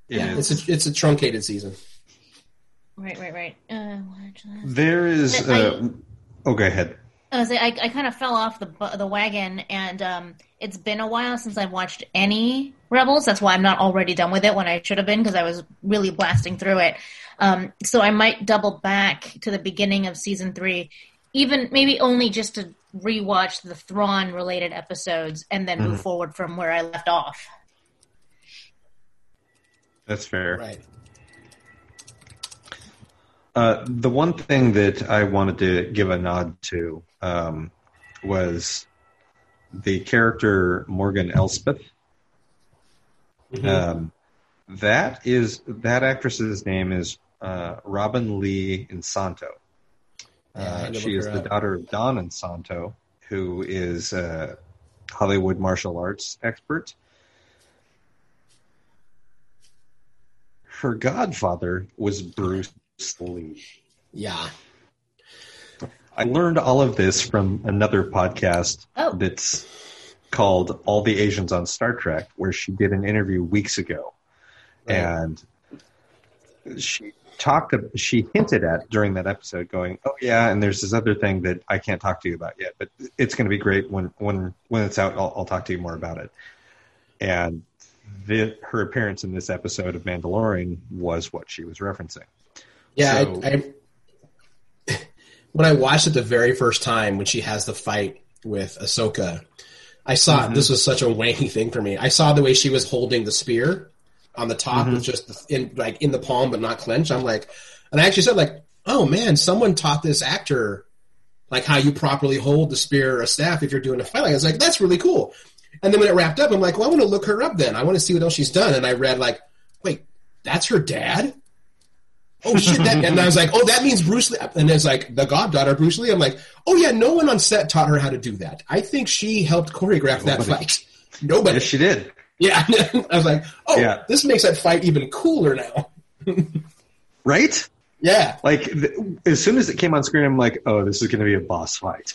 It Yeah, is. it's a it's a truncated season. Right, right, right. Uh, watch that. There is. I- Uh, oh, go ahead. I was I, I kind of fell off the the wagon, and um, it's been a while since I've watched any Rebels. That's why I'm not already done with it when I should have been because I was really blasting through it. Um, so I might double back to the beginning of season three, even maybe only just to rewatch the Thrawn related episodes and then move forward from where I left off. That's fair. Right. Uh, the one thing that I wanted to give a nod to um, was the character Morgan Elsbeth. Um, that is that actress's name is uh, Robin Lee Inosanto. Yeah, Uh, to she is the up. daughter of Dan Inosanto, who is a Hollywood martial arts expert. Her godfather was Bruce Lee. Yeah. I learned all of this from another podcast Oh. that's called All the Asians on Star Trek, where she did an interview weeks ago. Right. And she talked, she hinted at during that episode, going, "Oh yeah, and there's this other thing that I can't talk to you about yet, but it's going to be great when when when it's out. I'll, I'll talk to you more about it." And the, her appearance in this episode of Mandalorian was what she was referencing. Yeah, So- I, I when I watched it the very first time when she has the fight with Ahsoka, I saw mm-hmm. this was such a wanky thing for me. I saw the way she was holding the spear on the top mm-hmm. with just the, in like in the palm but not clenched. I'm like, and I actually said like, oh man, someone taught this actor like how you properly hold the spear or a staff if you're doing a fight. Like, I was like, that's really cool. And then when it wrapped up, I'm like, well, I want to look her up then. I want to see what else she's done. And I read like, wait, that's her dad oh shit that and i was like oh that means bruce lee and it's like the goddaughter bruce lee i'm like oh yeah no one on set taught her how to do that i think she helped choreograph that fight nobody Yes, she did. yeah i was like oh Yeah. this makes that fight even cooler now Right? yeah Like th- as soon as it came on screen, I'm like, "Oh, this is going to be a boss fight."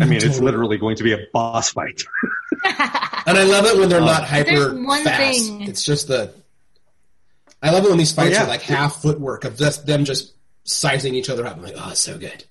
I mean, it's literally going to be a boss fight. and i love it when they're not uh, hyper There's one fast thing- it's just the i love it when these fights yeah. are like half footwork of just them just sizing each other up i'm like oh it's so good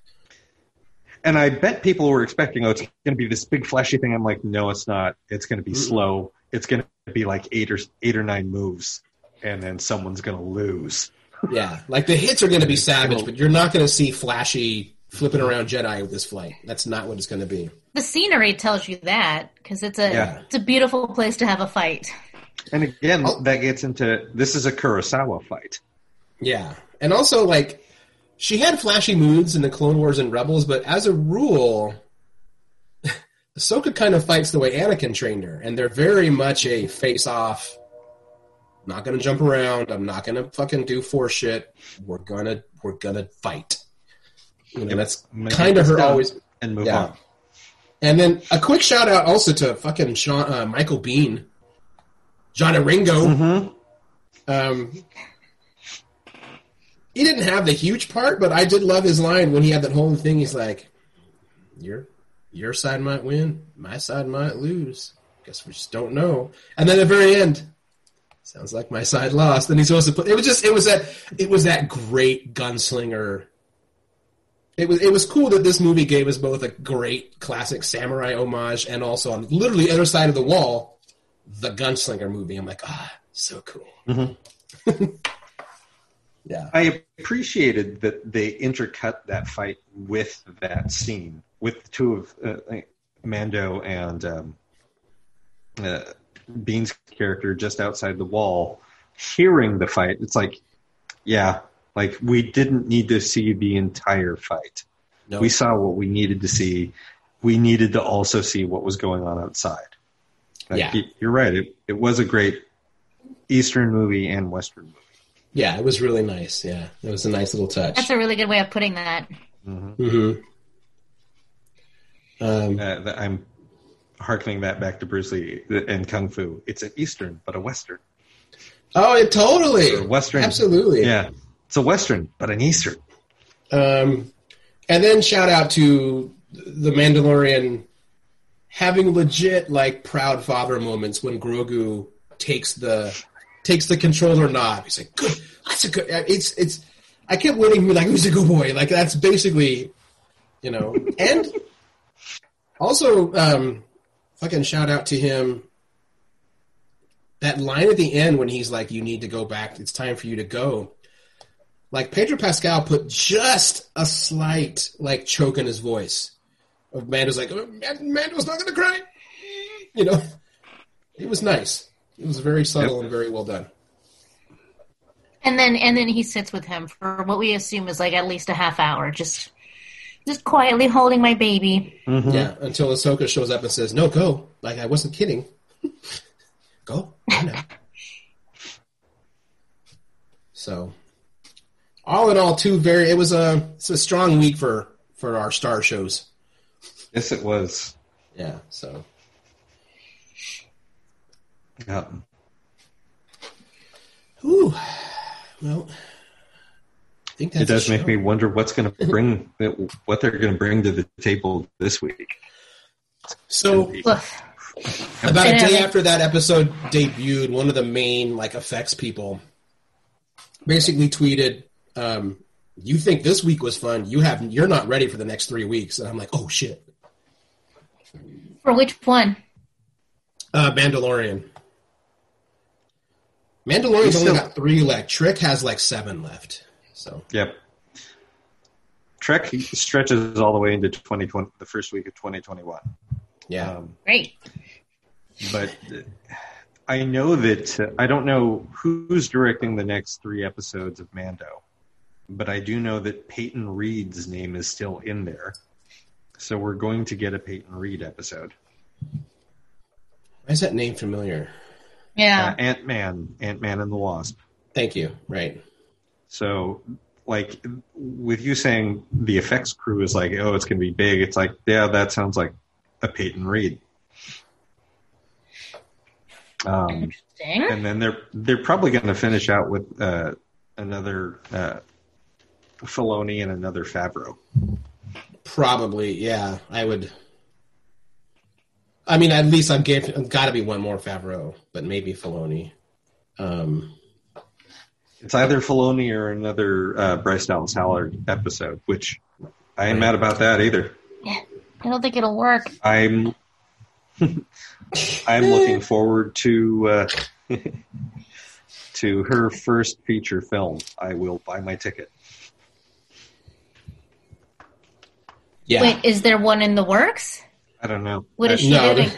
and I bet people were expecting, "Oh, it's going to be this big flashy thing." I'm like, "No, it's not. It's going to be slow. It's going to be like eight or eight or nine moves, and then someone's going to lose." Yeah, like the hits are going to be savage, but you're not going to see flashy flipping around Jedi with this flight. That's not what it's going to be. The scenery tells you that because it's a Yeah. it's a beautiful place to have a fight. And again, Oh. that gets into this is a Kurosawa fight. Yeah, and also like she had flashy moods in the Clone Wars and Rebels, but as a rule, Ahsoka kind of fights the way Anakin trained her, and they're very much a face-off. Not going to jump around. I'm not going to fucking do force shit. We're gonna we're gonna fight. You know, that's kind of her always. and move Yeah. on. And then a quick shout out also to fucking Sean, uh, Michael Biehn, Johnny Ringo. Mm-hmm. Um, he didn't have the huge part, but I did love his line when he had that whole thing. He's like, "Your your side might win, my side might lose. Guess we just don't know." And then at the very end, sounds like my side lost. And he's supposed to put. It was just. It was that. It was that great gunslinger. It was. It was cool that this movie gave us both a great classic samurai homage and also on literally the other side of the wall, the gunslinger movie. I'm like, ah, so cool. yeah. I appreciated that they intercut that fight with that scene with the two of uh, Mando and um, uh, Biehn's character just outside the wall, hearing the fight. It's like, yeah, like we didn't need to see the entire fight. No. We saw what we needed to see. We needed to also see what was going on outside. Like, Yeah. y- you're right. It it was a great Eastern movie and Western movie. Yeah, it was really nice. Yeah, it was a nice little touch. That's a really good way of putting that. hmm Um, Uh, that I'm harkening that back to Bruce Lee and Kung Fu. It's an Eastern, but a Western. oh, it totally. Or Western. Absolutely. Yeah. It's a Western, but an Eastern. Um, and then shout out to the Mandalorian having legit like proud father moments when Grogu takes the takes the controller knob. He's like, "Good, that's a good." It's it's. I kept waiting for like, "Who's a good boy?" Like that's basically, you know. And also, um, fucking shout out to him. That line at the end when he's like, "You need to go back. It's time for you to go." Like Pedro Pascal put just a slight like choke in his voice. Of Mando's like, oh, Mando's not gonna cry. You know, it was nice. It was very subtle Yep. and very well done. And then and then he sits with him for what we assume is like at least a half hour, just just quietly holding my baby. Mm-hmm. Yeah, until Ahsoka shows up and says, "No, go." Like I wasn't kidding. go, go now. so, all in all, two very. It was a it's a strong week for for our star shows. Yes, it was. Yeah. So Yeah. Whew. Well, I think that's It does make me wonder what's going to bring, what they're going to bring to the table this week. So about a day after that episode debuted, one of the main like effects people basically tweeted, um, "You think this week was fun? You have you're not ready for the next three weeks." And I'm like, "Oh shit." For which one? Uh, Mandalorian. Mandalorian's We only got three left. Trek has like seven left. So Yep. Trek stretches all the way into 2020, the first week of 2021. yeah, Um, Great. but uh, I know that uh, I don't know who's directing the next three episodes of Mando, but I do know that Peyton Reed's name is still in there. So we're going to get a Peyton Reed episode. why is that name familiar? Yeah. Uh, Ant Man, Ant Man and the Wasp. Thank you. Right. So, like, with you saying the effects crew is like, oh, it's going to be big, it's like, yeah, that sounds like a Peyton Reed. Um, Interesting. and then they're they're probably going to finish out with uh, another uh, Filoni and another Favreau. Probably, yeah. I would. I mean, at least I'm gave got to be one more Favreau, but maybe Filoni. Um, It's either Filoni or another uh, Bryce Dallas Howard episode, which I ain't mad about that either. Yeah, I don't think it'll work. I'm I'm looking forward to uh, to her first feature film. I will buy my ticket. Yeah. Wait, is there one in the works? I don't know. What is Uh, she no, doing?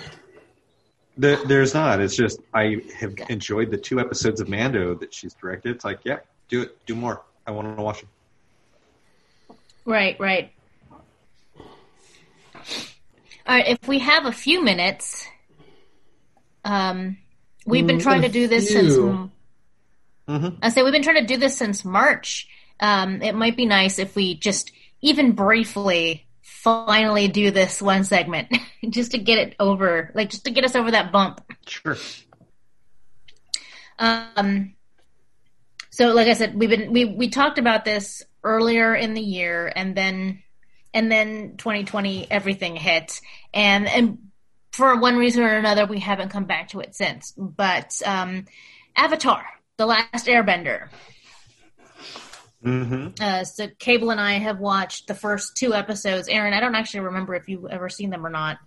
there, there's not. It's just I have enjoyed the two episodes of Mando that she's directed. It's like, yeah, do it, do more. I want to watch it. Right, right. All right, if we have a few minutes, um, we've been Mm, trying to do this few. since. Mhm. I say we've been trying to do this since March. Um, it might be nice if we just even briefly finally do this one segment, just to get it over, like just to get us over that bump. Sure. Um, so like I said, we've been we we talked about this earlier in the year, and then and then 2020 everything hit, and and for one reason or another, we haven't come back to it since. But um, Avatar, the Last Airbender. Hmm Uh, so Kaebel and I have watched the first two episodes. Aaron, I don't actually remember if you've ever seen them or not.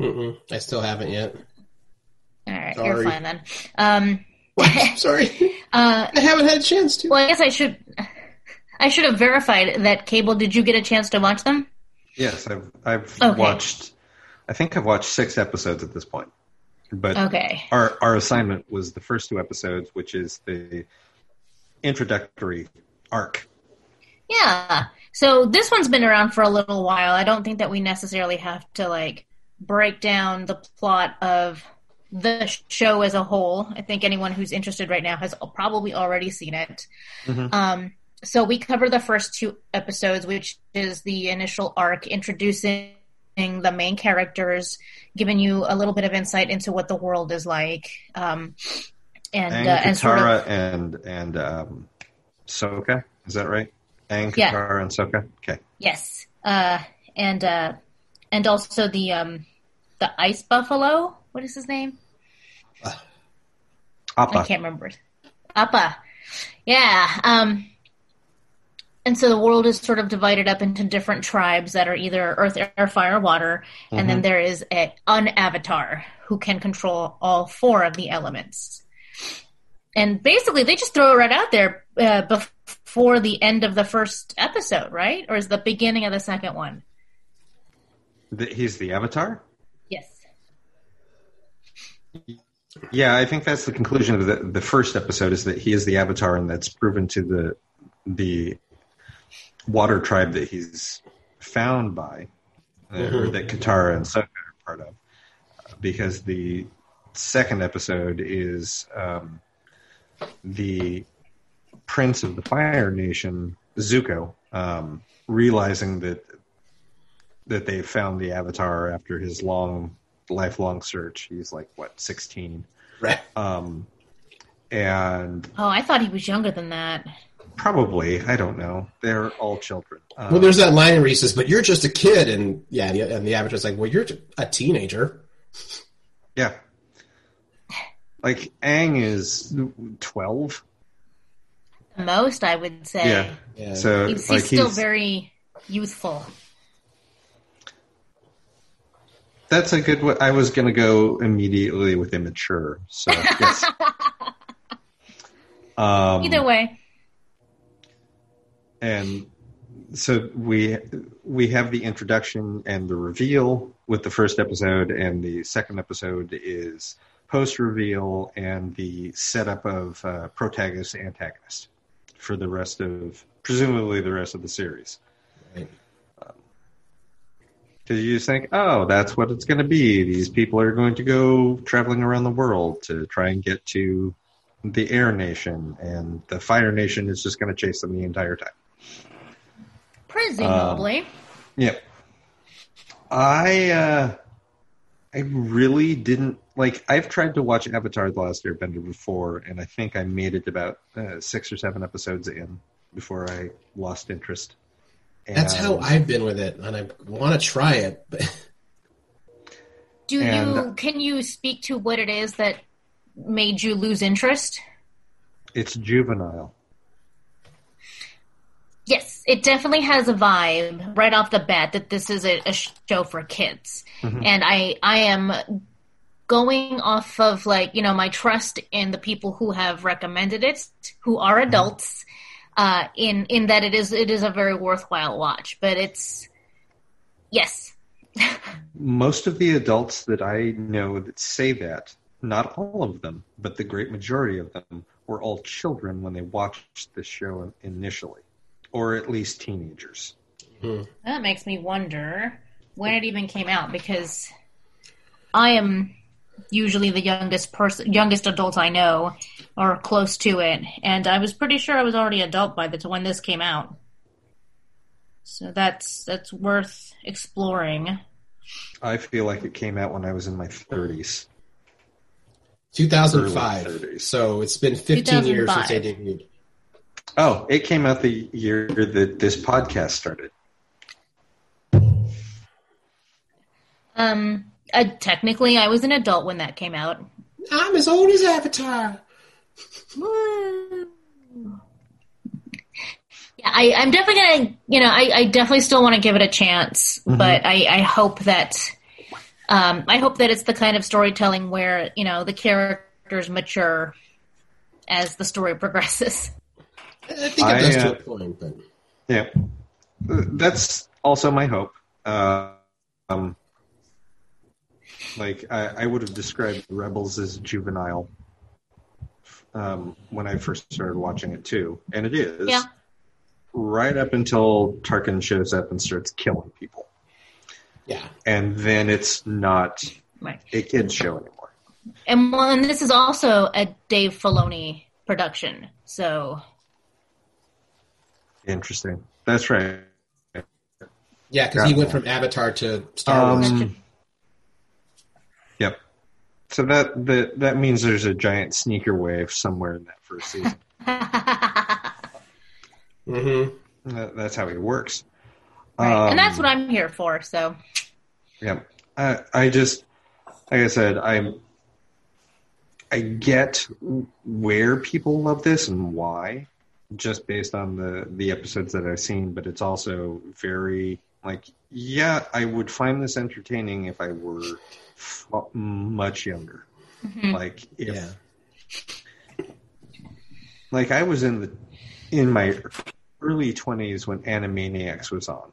Mm-mm, I still haven't yet. All right, Sorry. you're fine then. Um, What? Sorry, uh, I haven't had a chance to. Well, I guess I should. I should have verified that. Kaebel, did you get a chance to watch them? Yes, I've I've Okay. watched. I think I've watched six episodes at this point. But Okay. our our assignment was the first two episodes, which is the introductory arc. Yeah. So this one's been around for a little while. I don't think that we necessarily have to like break down the plot of the show as a whole. I think anyone who's interested right now has probably already seen it. Mhm. Um, so we cover the first two episodes, which is the initial arc introducing the main characters, giving you a little bit of insight into what the world is like, um, and Aang, uh, and sort of and and um, Sokka. Is that right? Yeah. Katara, and Sokka. Okay. Yes, uh, and uh, and also the um, the ice buffalo. What is his name? I Appa. can't remember. it. Appa. Yeah. Um, and so the world is sort of divided up into different tribes that are either earth, air, fire, water, and then there is a, an avatar who can control all four of the elements. And basically, they just throw it right out there uh, before the end of the first episode, right? Or is the beginning of the second one? The, he's the Avatar. Yes. Yeah, I think that's the conclusion of the the first episode is that he is the Avatar, and that's proven to the the water tribe that he's found by, uh, or that Katara and Sokka are part of, because the second episode is um, the prince of the Fire Nation, Zuko, um, realizing that that they found the Avatar after his long lifelong search. He's like what sixteen. Right. Um, and Oh, I thought he was younger than that. probably, I don't know. They're all children. Um, Well, there's that line where he says, "But you're just a kid," and yeah, the, and the avatar's like, "Well, you're a teenager." yeah. Like Aang is twelve. Most, I would say. Yeah. Yeah. So He's, like he's still he's very youthful. that's a good. wa- I was gonna go immediately with immature. So yes. um, Either way. and so we we have the introduction and the reveal with the first episode and the second episode is post reveal and the setup of uh, protagonist antagonist for the rest of presumably the rest of the series Right. because you just think oh that's what it's going to be these people are going to go traveling around the world to try and get to the air nation and the fire nation is just going to chase them the entire time Presumably. Yep. I uh I really didn't like I've tried to watch Avatar the Last Airbender before and I think I made it about uh, 6 or 7 episodes in before I lost interest. That's how I've been with it, and I want to try it, but Do and- you can you speak to what it is that made you lose interest? it's juvenile. Yes, it definitely has a vibe right off the bat that this is a, a show for kids, and I I am going off of like you know my trust in the people who have recommended it, who are adults, uh, in in that it is it is a very worthwhile watch, but it's yes, Most of the adults that I know that say that, not all of them, but the great majority of them were all children when they watched the show initially, or at least teenagers. That makes me wonder when it even came out because I am usually the youngest person, youngest adult I know, or close to it, and I was pretty sure I was already adult by the time when this came out. So that's that's worth exploring. I feel like it came out when I was in my 30s. 2005. 30s. So it's been 15 years since 2005. they debuted. Oh, it came out the year that this podcast started. Um, uh, technically, I was an adult when that came out. I'm as old as Avatar. Yeah, I, I'm definitely gonna, you know, I, I definitely still want to give it a chance, but I, I hope that, um, I hope that it's the kind of storytelling where you know the characters mature as the story progresses. I think it I, does uh, to a point, but Yeah, that's also my hope. Uh, um, like I, I would have described Rebels as juvenile um, when I first started watching it too, and it is. Yeah. Right up until Tarkin shows up and starts killing people, yeah. and then it's not Right. a kids show anymore. And well, and this is also a Dave Filoni production, so Interesting. That's right. Yeah, because he went from Avatar to Star Wars. Um, yep. So that, that that means there's a giant sneaker wave somewhere in that first season. mm-hmm. That- that's how it works. right. and that's Um, what I'm here for. So Yeah, I, I just, like I said, I'm, I get where people love this and why, just based on the the episodes that I've seen, but it's also very like yeah, I would find this entertaining if I were f- much younger. Like if Yeah. like I was in the in my early twenties when Animaniacs was on,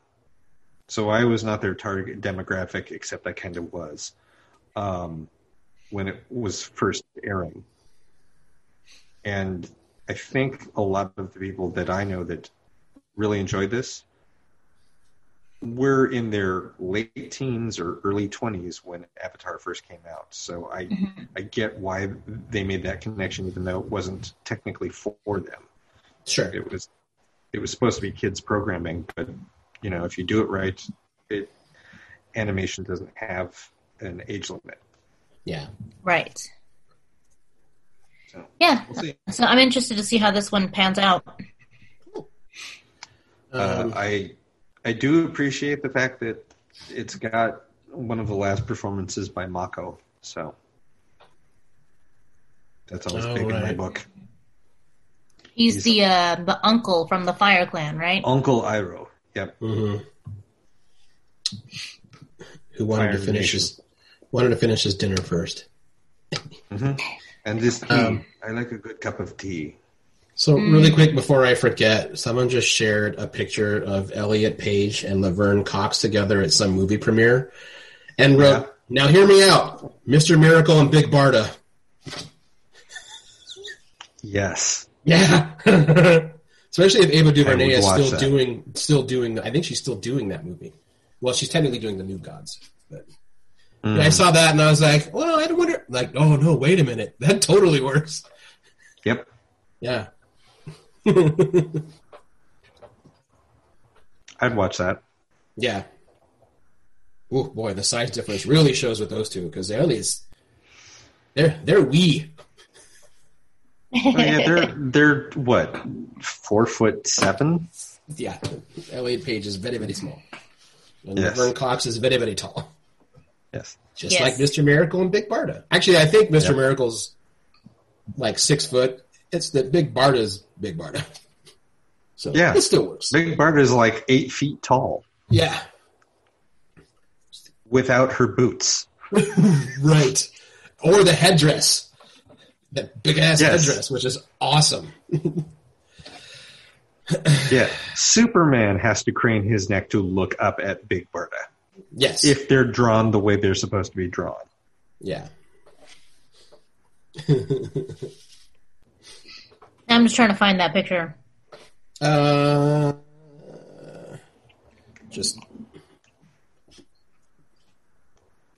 so I was not their target demographic, except I kind of was um, when it was first airing. And I think a lot of the people that I know that really enjoyed this were in their late teens or early twenties when Avatar first came out. So I I get why they made that connection, even though it wasn't technically for them. Sure. It was it was supposed to be kids programming, but you know if you do it right, it animation doesn't have an age limit. Yeah. Right. So Yeah. we'll. So I'm interested to see how this one pans out. Uh, Um, I I do appreciate the fact that it's got one of the last performances by Mako. So that's always Oh, big in my book. He's, He's- the uh, the uncle from the Fire Clan, right? Uncle Iroh. Yep. mhm. Who wanted Fire to finish Nation. his wanted to finish his dinner first. And this tea, Um, I like a good cup of tea. So really quick before I forget, someone just shared a picture of Elliot Page and Laverne Cox together at some movie premiere, and wrote, "Now hear me out, Mr. Miracle and Big Barda." Yes. Yeah, especially if Ava DuVernay is still that. doing still doing. I think she's still doing that movie. Well, she's technically doing the New Gods, but Mm. I saw that and I was like, well, I don't wonder. Like, oh no, wait a minute, that totally works. Yep. Yeah. I'd watch that. Yeah. Oh boy, the size difference really shows with those two because Elliot's they're they're wee. Oh, yeah, they're they're what four foot seven. Yeah, Elliot Page is very very small, and Yes. Laverne Cox is very very tall, Yes. just Yes. like Mr. Miracle and Big Barda. Actually, I think Mr. Yep. Miracle's like six foot. It's that Big Barda's Big Barda. So Yeah. it still works. Big Bart is like eight feet tall Yeah, without her boots. right. Or the headdress, that big ass Yes. headdress, which is awesome. Yeah. Superman has to crane his neck to look up at Big Barda Yes. if they're drawn the way they're supposed to be drawn. yeah. I'm just trying to find that picture. Uh, just,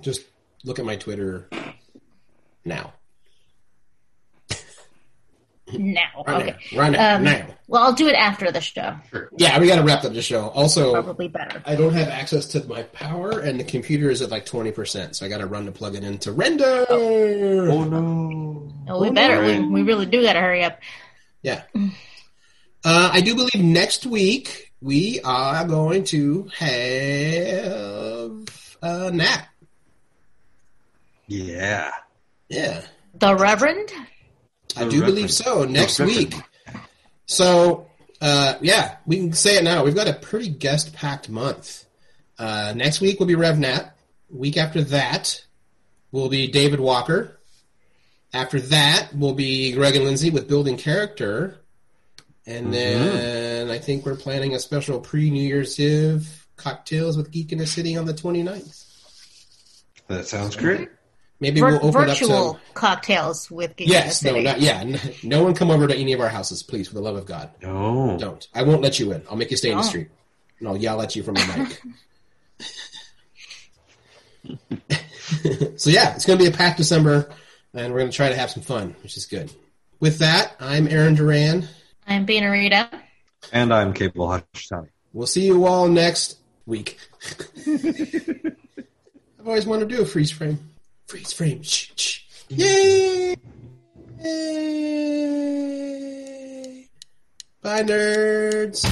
just look at my Twitter now. Now. Right Okay. now. Right now. Um, now. Well, I'll do it after the show. Yeah, we got to wrap up the show. Also, Probably better. I don't have access to my power, and the computer is at like twenty percent, so I got to run to plug it in to render. Oh no. Oh, we better. We, we really do got to hurry up. Yeah. Uh, I do believe next week we are going to have a nap. Yeah. Yeah. The Reverend. I The do Reverend. believe so. Next week. So, uh, yeah, we can say it now. We've got a pretty guest packed month. Uh, next week will be Rev Nat. Week after that will be David Walker. After that will be Greg and Lindsay with Building Character. And mm-hmm. then I think we're planning a special pre New Year's Eve cocktails with Geek in the City on the 29th. That sounds great. Maybe Vir- we'll open virtual up to. cocktails with Geek Yes, in the no, not, yeah. n- No one come over to any of our houses, please, for the love of God. No. Don't. I won't let you in. I'll make you stay in the street. And I'll yell at you from the mic. so yeah, it's going to be a packed December, and we're going to try to have some fun, which is good. With that, I'm Aaron Duran. I'm being Rita. And I'm Kaebel Hashitani. We'll see you all next week. I've always wanted to do a freeze frame. Freeze frame. Shh, shh. Yay! Yay! Bye, nerds.